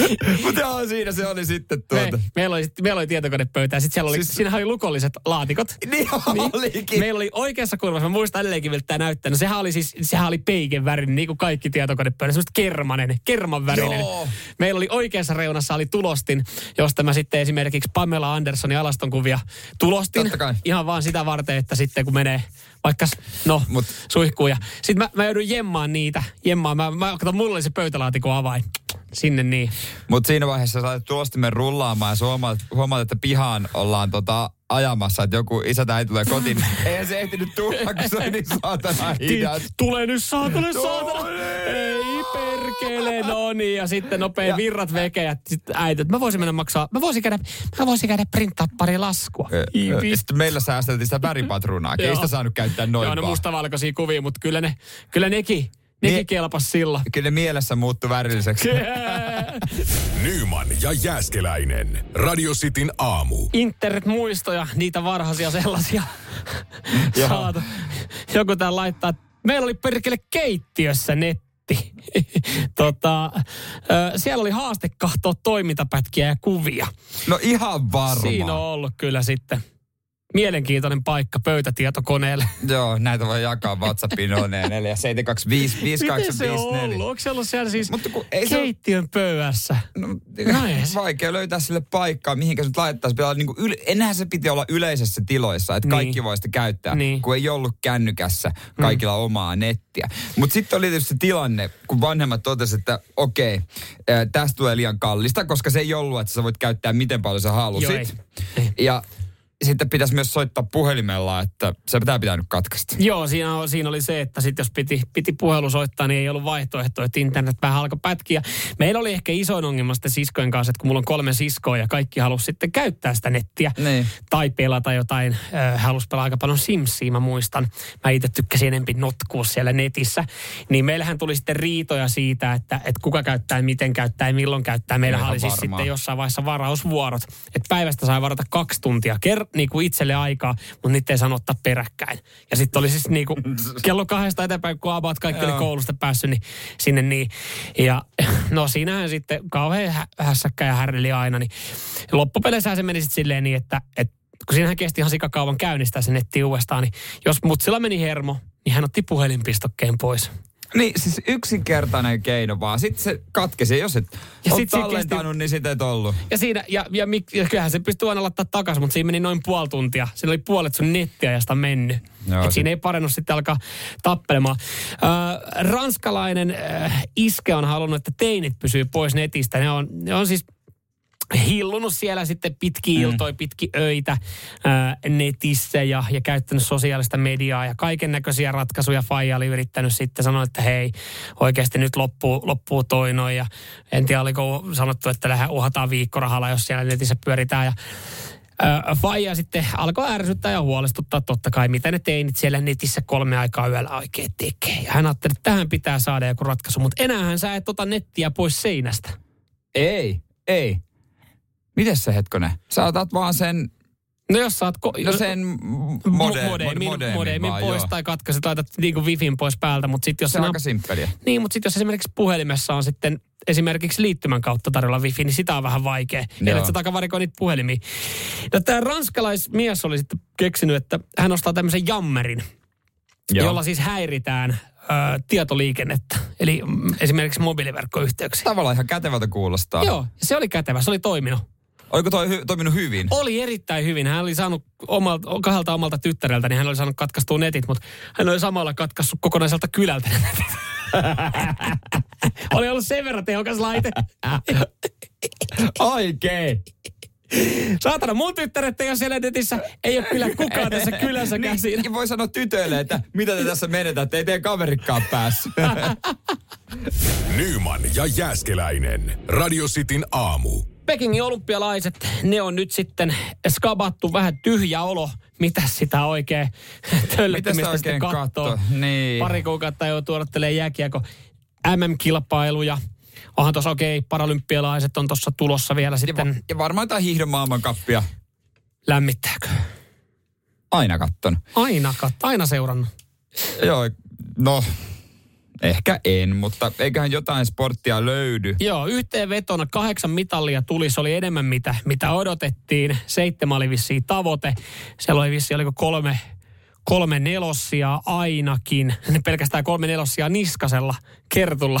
Mutta joo, siinä se oli sitten tuota. Me, meillä, oli, meillä oli tietokonepöytä ja sitten siellä oli, siis... siinä oli lukolliset laatikot. Niin, olikin. Meillä oli oikeassa kurvassa, mä muistan edelleenkin miltä tämä näyttää. No sehän oli siis, sehän oli peiken värinen, niin kuin kaikki tietokonepöydät. Semmoista kermanen, kerman värinen. Joo. Meillä oli oikeassa reunassa oli tulostin, josta mä sitten esimerkiksi Pamela Andersonin alastonkuvia tulostin. Totta kai. Ihan vaan sitä varten, että sitten kun menee vaikka, no, Mut- suihkuun. Ja sitten mä, mä joudun jemmaan niitä. Jemmaan. Mä, mä kato, mulla oli se pöytälaatikon avain. Sinne niin. Mutta siinä vaiheessa sait tulostimen rullaamaan ja sä huomaat, huomaat, että pihaan ollaan tota ajamassa, että joku isä tai tulee kotiin. Eihän se ehtinyt tulla, kun se oli niin saatana hidas. Tule nyt saatana, saatana. Ei perkele, no niin. Ja sitten nopea Ja- virrat vekeä. Sitten äiti, mä voisin mennä maksaa, mä voisin käydä, mä voisin käydä printtaa pari laskua. Sitten meillä säästeltiin sitä väripatruunaa. Ei sitä saanut käyttää noin Joo, vaan. mustavalkoisia kuvia, mutta kyllä ne, kyllä nekin, nekin Niin. kelpas sillä. Kyllä ne mielessä muuttui värilliseksi. Nyman ja Jääskeläinen. Radio Cityn aamu. Internet-muistoja, niitä varhaisia sellaisia. Saatu. Joku tää laittaa, että meillä oli perkele keittiössä netti. tota, ö, siellä oli haaste katsoa toimintapätkiä ja kuvia. No ihan varmaan. Siinä on ollut kyllä sitten mielenkiintoinen paikka pöytätietokoneelle. Joo, näitä voi jakaa WhatsAppiin 04 725 Miten se on 5854. ollut? Onko se ollut siellä siis Mutta kun ei se keittiön pöydässä? No, No ei se. vaikea löytää sille paikkaa, mihinkä se nyt laittaisi. Pitää Niin kuin yle, enää se piti olla yleisessä tiloissa, että Niin. kaikki voi sitä käyttää, Niin. kun ei ollut kännykässä kaikilla omaa nettiä. Mutta sitten oli tietysti se tilanne, kun vanhemmat totesivat, että okei, ää, tästä tulee liian kallista, koska se ei ollut, että sä voit käyttää miten paljon sä halusit. Joo, ei. Ja sitten pitäisi myös soittaa puhelimella, että se pitää pitänyt katkaista. Joo, siinä, on, siinä oli se, että sit jos piti, piti puhelu soittaa, niin ei ollut vaihtoehtoa, että internet vähän alkoi pätkiä. Meillä oli ehkä isoin ongelma sitten siskojen kanssa, että kun mulla on kolme siskoa ja kaikki halusi sitten käyttää sitä nettiä Niin. tai pelata jotain, äh, halusi pelaa aika paljon Simsia, mä muistan. Mä itse tykkäsin enempi notkua siellä netissä. Niin meillähän tuli sitten riitoja siitä, että, että kuka käyttää, miten käyttää ja milloin käyttää. Ihan oli siis sitten jossain vaiheessa varausvuorot. Että päivästä sai varata kaksi tuntia ker- niin kuin itselle aikaa, mutta niitä ei saanut ottaa peräkkäin. Ja sitten oli siis niin kuin kello kahdesta eteenpäin, kun abaat kaikki oli koulusta päässyt, niin sinne niin. Ja no siinähän sitten kauhean hä- hässäkkä ja härreli aina, niin loppupeleissähän se meni sitten silleen niin, että, että kun siinähän kesti ihan sikakauan käynnistää se netti uudestaan, niin jos mutsilla meni hermo, niin hän otti puhelinpistokkeen pois. Niin, siis yksinkertainen keino vaan. Sitten se katkesi. Jos et Ja sit tallentanut, niin sitä et ollut. Ja siinä, ja, ja, mik- ja kyllähän se pystyy aina laittaa takaisin, mutta siinä meni noin puoli tuntia. Siinä oli puolet sun nettiajasta mennyt. Joo, Et siinä ei parannut sitten alkaa tappelemaan. Äh, ranskalainen äh, iske on halunnut, että teinit pysyy pois netistä. Ne on, ne on siis hillunut siellä sitten pitki iltoi, pitki öitä ää, netissä ja, ja käyttänyt sosiaalista mediaa ja kaiken näköisiä ratkaisuja. Faija oli yrittänyt sitten sanoa, että hei, oikeasti nyt loppuu, loppuu toi noin. Ja en tiedä, oliko sanottu, että lähde uhataan viikkorahalla, jos siellä netissä pyöritään. Ja Ö, Faija sitten alkoi ärsyttää ja huolestuttaa totta kai, mitä ne teinit siellä netissä kolme aikaa yöllä oikein tekee. Ja hän ajatteli, että tähän pitää saada joku ratkaisu, mutta enäähän sä et ota nettiä pois seinästä. Ei, ei. Mites se hetkonen? Sä otat vaan sen, No jos saat... Ko- no sen mo- mode, modemin, modemin modemin vaan, pois joo. tai katkaiset, laitat niinku wifin pois päältä, mutta sitten jos, Se on aika simppeliä. niin, mutta sit jos esimerkiksi puhelimessa on sitten esimerkiksi liittymän kautta tarjolla wifi, niin sitä on vähän vaikea. Ellei sä takavarikoi niitä puhelimia. No tämä ranskalaismies oli sitten keksinyt, että hän ostaa tämmöisen jammerin, Joo. jolla siis häiritään ö, tietoliikennettä. Eli mm, esimerkiksi mobiiliverkkoyhteyksiä. Tavallaan ihan kätevältä kuulostaa. Joo, se oli kätevä, se oli toiminut. Oliko toi hy- toiminut hyvin? Oli erittäin hyvin. Hän oli saanut omalta, kahdelta omalta tyttäreltä, niin hän oli saanut katkaistua netit, mutta hän oli samalla katkaissut kokonaiselta kylältä netit. oli ollut sen verran tehokas laite. Oikein. Saatana, mun tyttäret ei ole siellä netissä. Ei ole kyllä kukaan tässä kylässä käsin. Niin, voi sanoa tytöille, että mitä te tässä menetätte, ei teidän kaverikkaan päässyt. Nyman ja Jääskeläinen. Radio Cityn aamu. Pekingin olympialaiset, ne on nyt sitten skabattu vähän tyhjä olo. Mitä sitä oikein töllöttämistä oikein sitten kattoo. Niin. Pari kuukautta joutuu odottelemaan jääkiekko MM-kilpailuja. Onhan tuossa okei, okay, paralympialaiset on tuossa tulossa vielä Ja, sitten. va- ja varmaan jotain hiihdon maailmankappia. Lämmittääkö? Aina katton. Aina, kat, aina seurannut. Joo, no Ehkä en, mutta eiköhän jotain sporttia löydy. Joo, yhteenvetona kahdeksan mitallia tuli. Se oli enemmän mitä, mitä odotettiin. Seitsemän oli vissiin tavoite. Siellä oli vissiin, oliko kolme, kolme nelossia ainakin. Pelkästään kolme nelossia niskasella kertulla.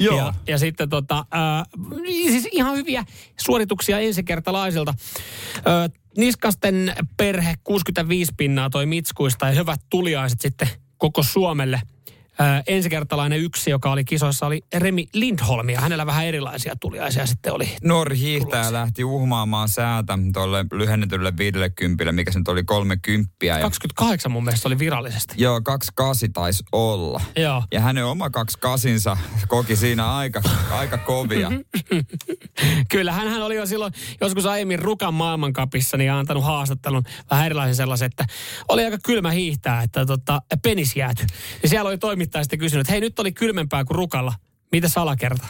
Joo. Ja, ja sitten tota, äh, siis ihan hyviä suorituksia ensikertalaisilta. Äh, Niskasten perhe 65 pinnaa toi Mitskuista ja hyvät tuliaiset sitten koko Suomelle – Ö, ensikertalainen yksi, joka oli kisoissa, oli Remi Lindholm ja hänellä vähän erilaisia tuliaisia sitten oli. Nuori hiihtäjä lähti uhmaamaan säätä tuolle lyhennetylle 50, mikä se nyt oli 30. Ja... 28 mun mielestä oli virallisesti. Joo, 28 taisi olla. Joo. Ja hänen oma 28 koki siinä aika, aika kovia. Kyllä, hän oli jo silloin joskus aiemmin Rukan maailmankapissa niin antanut haastattelun vähän erilaisen sellaisen, että oli aika kylmä hiihtää, että tota, penis jääty. Ja siellä oli toimittaja sitten kysynyt, että hei nyt oli kylmempää kuin Rukalla. Mitä salakerta?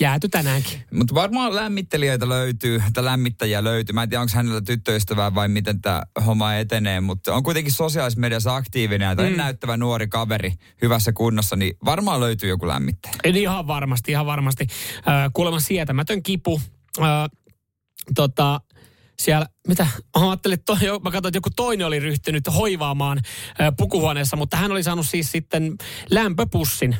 Jääty tänäänkin. Mutta varmaan lämmittelijöitä löytyy, että lämmittäjiä löytyy. Mä en tiedä, onko hänellä tyttöystävää vai miten tämä homma etenee, mutta on kuitenkin sosiaalisessa mediassa aktiivinen ja mm. näyttävä nuori kaveri hyvässä kunnossa, niin varmaan löytyy joku lämmittäjä. Eli ihan varmasti, ihan varmasti. Äh, kuulemma sietämätön kipu. Äh, tota, siellä, mitä, mä ajattelin, että toi, mä katsoin, että joku toinen oli ryhtynyt hoivaamaan äh, pukuhuoneessa, mutta hän oli saanut siis sitten lämpöpussin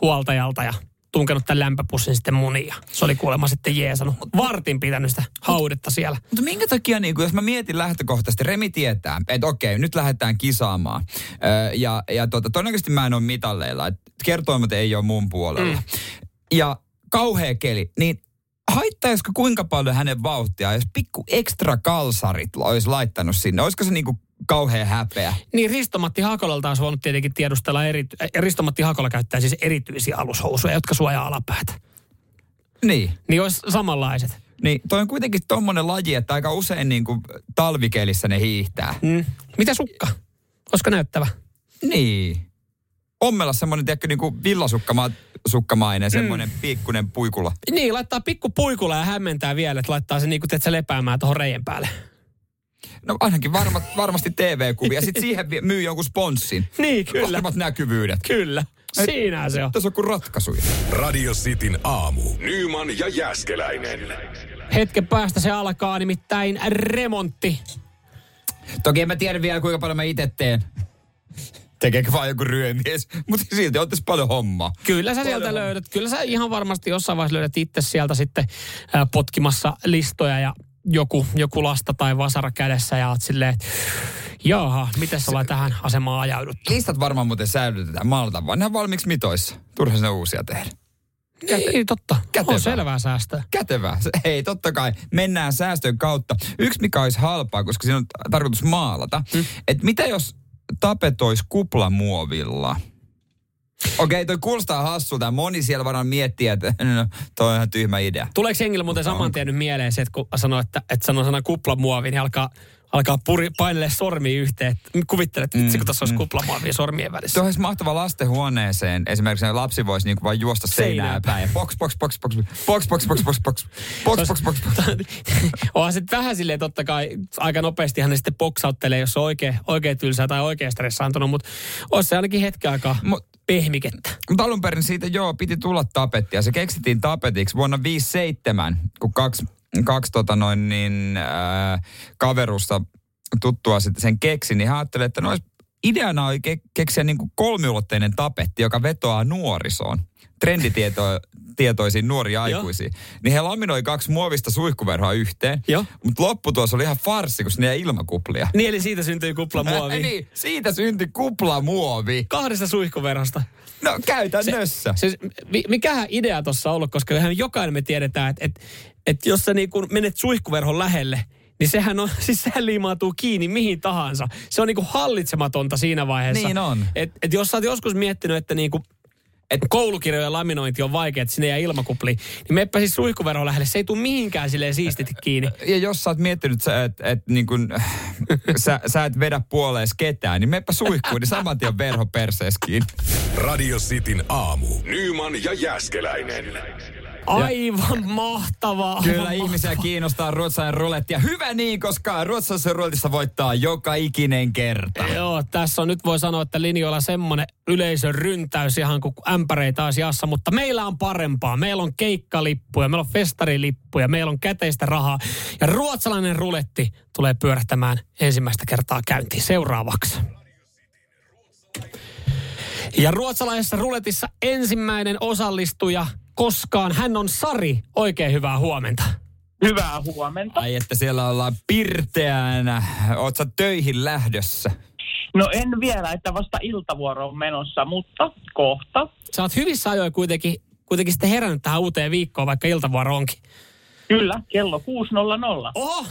huoltajalta ja tunkenut tämän lämpöpussin sitten munia. Se oli kuulemma sitten jeesannut. Vartin pitänyt sitä haudetta siellä. Mutta minkä takia, niin kun, jos mä mietin lähtökohtaisesti, Remi tietää, että okei, nyt lähdetään kisaamaan. Öö, ja ja tota, todennäköisesti mä en ole mitalleilla. että kertoimat ei ole mun puolella. Mm. Ja kauhea keli, niin haittaisiko kuinka paljon hänen vauhtia, jos pikku ekstra kalsarit olisi laittanut sinne? Olisiko se niinku kauhean häpeä? Niin Ristomatti Hakolalta olisi voinut tietenkin tiedustella, eri, Ristomatti Hakola käyttää siis erityisiä alushousuja, jotka suojaa alapäätä. Niin. Niin olisi samanlaiset. Niin, toi on kuitenkin tommonen laji, että aika usein niin kuin talvikelissä ne hiihtää. Mm. Mitä sukka? Olisiko näyttävä? Niin. Ommella semmoinen, tiedätkö, niin kuin villasukkama, sukkamainen, semmoinen mm. pikkunen puikula. Niin, laittaa pikku puikula ja hämmentää vielä, että laittaa se niin kuin, se lepäämään tuohon reijän päälle. No ainakin varma, varmasti TV-kuvia. Sitten siihen myy jonkun sponssin. Niin, kyllä. Varmat näkyvyydet. Kyllä. Siinä se on. Tässä on kuin ratkaisuja. Radio Cityn aamu. Nyman ja Jäskeläinen. Hetken päästä se alkaa nimittäin remontti. Toki en mä tiedä vielä kuinka paljon mä itse teen. Tekeekö vaan joku ryömies? Mutta silti on paljon hommaa. Kyllä sä paljon sieltä löydät. Kyllä sä ihan varmasti jossain vaiheessa löydät itse sieltä sitten äh, potkimassa listoja ja joku, joku lasta tai vasara kädessä ja oot silleen, että jaha, miten ollaan tähän asemaan ajauduttu? Listat varmaan muuten säilytetään, maalataan vaan. Ne on valmiiksi mitoissa. Turha sinne uusia tehdä. Käte- niin, totta. Kätevää. On selvää säästöä. Kätevää. Hei, totta kai. Mennään säästön kautta. Yksi, mikä olisi halpaa, koska siinä on tarkoitus maalata. Hmm. Että mitä jos tapetoisi kuplamuovilla? Okei, toi kuulostaa hassulta. Moni siellä varmaan miettii, että no, toi on ihan tyhmä idea. Tuleeko hengillä muuten saman tien nyt mieleen se, että kun sanoo, että, että sanoo sana kuplamuovi, niin alkaa, alkaa puri, painelle sormi yhteen. Kuvittelet, että mm, kun tuossa olisi mm. kuplamuovia sormien välissä. Tuo olisi mahtava lastenhuoneeseen. Esimerkiksi lapsi voisi niinku vain juosta seinää päin. Box, box, box, box, box, box, box, box, box, box, box, box, box. Onhan sitten vähän silleen totta kai, aika nopeasti hän sitten boksauttelee, jos on oikein, oikein tylsää tai oikein stressaantunut, mutta olisi se ainakin hetken aikaa. Mut, pehmikettä. Mutta alun perin siitä joo, piti tulla tapettia. Se keksittiin tapetiksi vuonna 57, kun kaksi, kaksi tota noin niin, äh, kaverusta tuttua sitten sen keksi, niin hän ajatteli, että no ideana oli ke- keksiä niin kuin kolmiulotteinen tapetti, joka vetoaa nuorisoon. Trenditietoa tietoisiin nuoria aikuisia. Niin he laminoi kaksi muovista suihkuverhoa yhteen. Mutta lopputulos oli ihan farsi, kun sinne ilmakuplia. Niin, eli siitä syntyi kuplamuovi. Äh, niin, siitä syntyi kuplamuovi. Kahdesta suihkuverhosta. No käytännössä. Se, siis, mikähän idea tuossa ollut, koska jokainen me tiedetään, että et, et jos sä niin kun menet suihkuverhon lähelle, niin sehän on, siis sehän liimautuu kiinni mihin tahansa. Se on niinku hallitsematonta siinä vaiheessa. Niin on. Et, et jos sä oot joskus miettinyt, että niinku että koulukirjojen laminointi on vaikea, että sinne jää ilmakupli, niin meppä siis suihkuveroon lähelle. Se ei tule mihinkään silleen siistit kiinni. Ja jos sä oot miettinyt, että et, niin kun, sä, sä et vedä puolees ketään, niin meppä suihkuun, niin saman tien verho persees kiinni. Radio Cityn aamu. Nyman ja Jäskeläinen. Aivan mahtavaa. Kyllä aivan ihmisiä mahtavaa. kiinnostaa ruotsalainen ruletti. Ja hyvä niin, koska ruotsalaisen ruletissa voittaa joka ikinen kerta. Joo, tässä on nyt voi sanoa, että linjoilla semmonen yleisön ryntäys ihan kuin ämpäreitä asiassa, mutta meillä on parempaa. Meillä on keikkalippuja, meillä on festarilippuja, meillä on käteistä rahaa. Ja ruotsalainen ruletti tulee pyörähtämään ensimmäistä kertaa käyntiin seuraavaksi. Ja ruotsalaisessa ruletissa ensimmäinen osallistuja koskaan. Hän on Sari. Oikein hyvää huomenta. Hyvää huomenta. Ai että siellä ollaan pirteänä. Oot sä töihin lähdössä? No en vielä, että vasta iltavuoro on menossa, mutta kohta. Sä oot hyvissä ajoin kuitenkin, kuitenkin sitten herännyt tähän uuteen viikkoon, vaikka iltavuoro onkin. Kyllä, kello 6.00. Oho!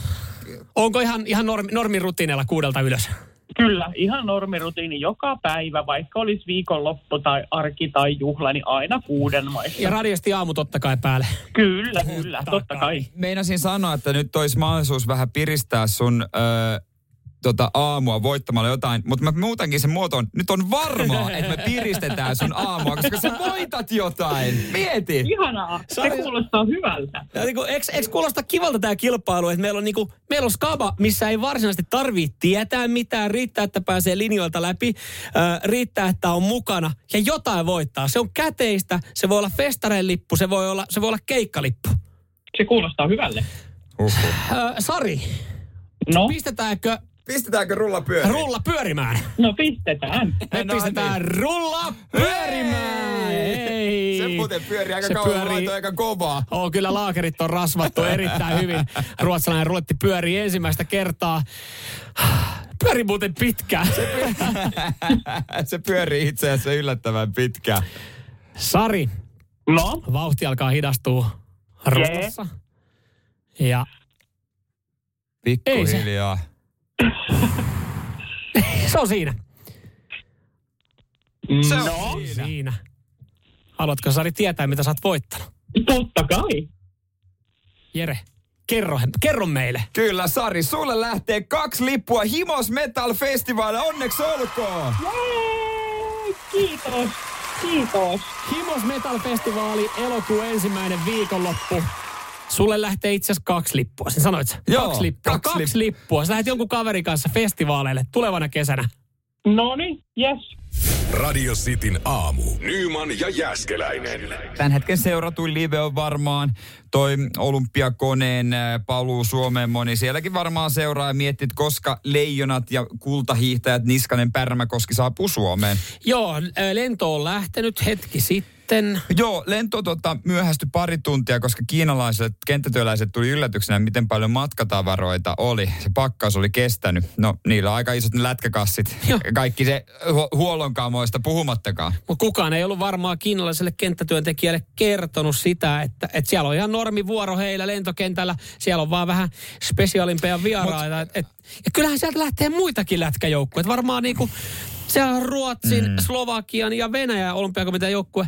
Onko ihan, ihan normi, normirutiineilla kuudelta ylös? Kyllä, ihan normirutiini joka päivä, vaikka olisi viikonloppu tai arki tai juhla, niin aina kuuden maissa. Ja radiosti aamu totta kai päälle. Kyllä, kyllä, totta kai. Meinasin sanoa, että nyt olisi mahdollisuus vähän piristää sun ö, tota, aamua voittamalla jotain, mutta mä muutankin sen muotoon. Nyt on varmaa, että me piristetään sun aamua, koska sä voitat jotain. Mieti! Ihanaa, se Sari- kuulostaa hyvältä. Ja niinku, eikö, eikö kuulosta kivalta tämä kilpailu, että meillä on, niinku, meillä on skaba, missä ei varsinaisesti tarvitse tietää mitään, riittää, että pääsee linjoilta läpi, äh, riittää, että on mukana ja jotain voittaa. Se on käteistä, se voi olla festarein lippu, se voi olla, se voi olla keikkalippu. Se kuulostaa hyvälle. Uhuh. Äh, Sari, No, pistetäänkö Pistetäänkö rulla pyöriin? rulla pyörimään? no pistetään. Me No pistetään niin. rulla pyörimään! Ei. Se muuten pyörii aika Se kauan, pyörii. pyörii. aika kovaa. Oo, kyllä laakerit on rasvattu erittäin hyvin. Ruotsalainen ruletti pyörii ensimmäistä kertaa. Pyöri muuten pitkään. se pyörii itse asiassa yllättävän pitkään. Sari, No, vauhti alkaa hidastua rulassa. Ja Pikkuhiljaa. Se on siinä. Se on no, siinä. Siinä. Haluatko Sari tietää, mitä sä oot voittanut? totta kai. Jere, kerro, kerro meille. Kyllä, Sari, sulle lähtee kaksi lippua Himos Metal Festival. Onneksi olkoon! Jee, kiitos, kiitos. Himos Metal Festivaali elokuun ensimmäinen viikonloppu. Sulle lähtee itse asiassa kaksi lippua. Sen sanoit sä? Joo, kaksi lippua. kaksi Kaksi, lippua. Sä lähdet jonkun kaverin kanssa festivaaleille tulevana kesänä. Noni, yes. Radio Cityn aamu. Nyman ja Jäskeläinen. Tämän hetken seuratuin live on varmaan toi olympiakoneen äh, paluu Suomeen moni. Sielläkin varmaan seuraa ja miettii, että koska leijonat ja kultahiihtäjät Niskanen Pärmäkoski saapuu Suomeen. Joo, äh, lento on lähtenyt hetki sitten. Joo, lento tota, myöhästyi pari tuntia, koska kiinalaiset kenttätyöläiset tuli yllätyksenä, miten paljon matkatavaroita oli. Se pakkaus oli kestänyt. No, niillä on aika isot ne lätkäkassit. Joo. Kaikki se hu- huollonkaamoista puhumattakaan. Mutta kukaan ei ollut varmaan kiinalaiselle kenttätyöntekijälle kertonut sitä, että, että siellä on ihan normivuoro heillä lentokentällä. Siellä on vaan vähän spesiaalimpia vieraita. Et, et, ja kyllähän sieltä lähtee muitakin lätkäjoukkueet. Varmaan niinku, siellä on Ruotsin, mm. Slovakian ja Venäjän olympiakomitean joukkue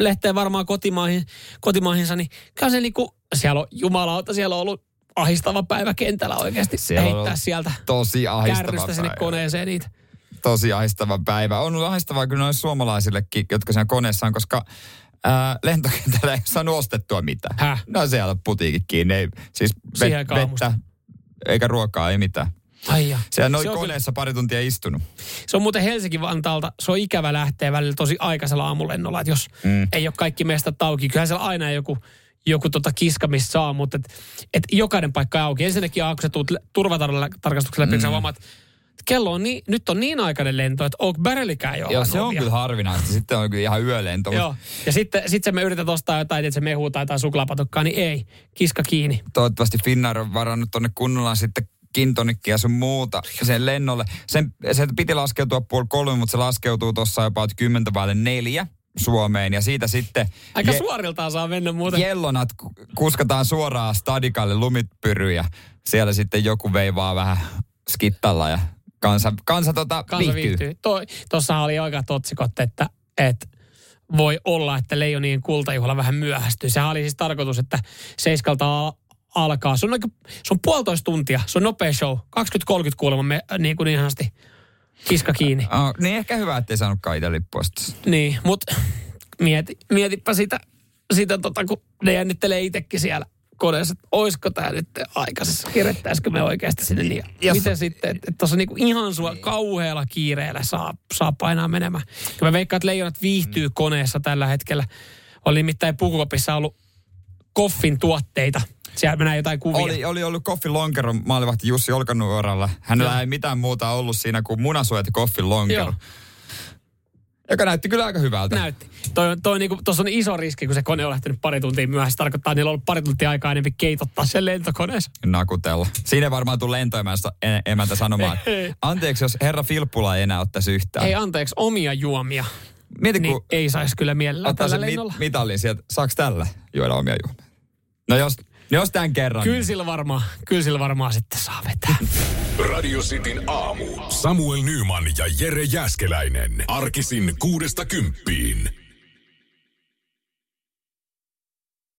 lähtee varmaan kotimaihin, kotimaihinsa. Niin kyllä se niinku, siellä on jumalauta, siellä on ollut ahistava päivä kentällä oikeasti. On heittää sieltä Tosi ahistava kärrystä sinne päivä. koneeseen niitä. tosi ahistava päivä. On ollut ahistavaa kyllä noille suomalaisillekin, jotka siinä koneessa on, koska ää, lentokentällä ei saanut ostettua mitään. Häh? No siellä on putiikit kiinni, ei, siis vet, vettä, eikä ruokaa, ei mitään. Ai ja. Siellä noin Se on koneessa pari tuntia istunut. Se on muuten Helsinki-Vantaalta, se on ikävä lähteä välillä tosi aikaisella aamulennolla, että jos mm. ei ole kaikki mestat auki. Kyllähän siellä aina joku, joku tota kiska, mistä saa, mutta et, et jokainen paikka auki. Ensinnäkin kun sä tuut turvatarkastukselle läpi, mm. sä huomaat, kello on niin, nyt on niin aikainen lento, että Oak Barrellikään jo Joo, se on kyllä harvinaista. Sitten on kyllä ihan yölento. Joo, ja sitten sit se me yrität ostaa jotain, että se mehuu tai jotain suklaapatukkaa, niin ei, kiska kiinni. Toivottavasti Finnair on varannut tonne kunnolla sitten kintonikkia ja sun muuta sen lennolle. Sen, se piti laskeutua puoli kolme, mutta se laskeutuu tuossa jopa kymmentä vaille neljä Suomeen. Ja siitä sitten... Aika je- suoriltaan saa mennä muuten. Jellonat ku- kuskataan suoraan stadikalle lumipyryjä. Siellä sitten joku veivaa vähän skittalla ja kansa, kansa, tota, kansa viihtyy. tossahan oli oikeat otsikot, että, että voi olla, että Leijonien kultajuhla vähän myöhästyy. Sehän oli siis tarkoitus, että seiskalta alkaa. Se on, aika, se on puolitoista tuntia. Se on nopea show. 20-30 kuulemma me, niin kuin ihanasti kiska kiinni. Oh, niin ehkä hyvä, ettei saanutkaan itse lippua sitten. Niin, mutta mieti, mietipä sitä, siitä tota, kun ne jännittelee itsekin siellä koneessa, että oisko tämä nyt aikaisessa, kiirettäisikö me oikeasti sinne niin. Ja miten sitten, että et tuossa niinku ihan sua Niin. kauhealla kiireellä saa, saa painaa menemään. Kyllä mä veikkaan, että leijonat viihtyy koneessa tällä hetkellä. Oli nimittäin pukukopissa ollut koffin tuotteita. Siellä mennään jotain kuvia. Oli, oli ollut Koffin Lonkero maalivahti Jussi Olkanuoralla. Hänellä Joo. ei mitään muuta ollut siinä kuin munasuojat ja Koffin Lonkero. Joo. Joka näytti kyllä aika hyvältä. Näytti. Toi, toi niinku, tuossa on iso riski, kun se kone on lähtenyt pari tuntia myöhässä. Tarkoittaa, että niillä on ollut pari tuntia aikaa enemmän keitottaa sen lentokoneessa. nakutella. Siinä varmaan tule lentoemäntä emäntä sanomaan, anteeksi, jos herra Filppula ei enää ottaisi yhtään. Ei anteeksi, omia juomia. Mieti, Niin kun ei saisi kyllä mielellään ottaa tällä lennolla. mit- mitalin sieltä, saaks tällä juoda omia juomia? No jos, jos tämän kerran. Kyllä sillä varmaan, kyllä sillä varmaan sitten saa vetää. Radio Cityn aamu. Samuel Nyman ja Jere Jäskeläinen. Arkisin kuudesta kymppiin.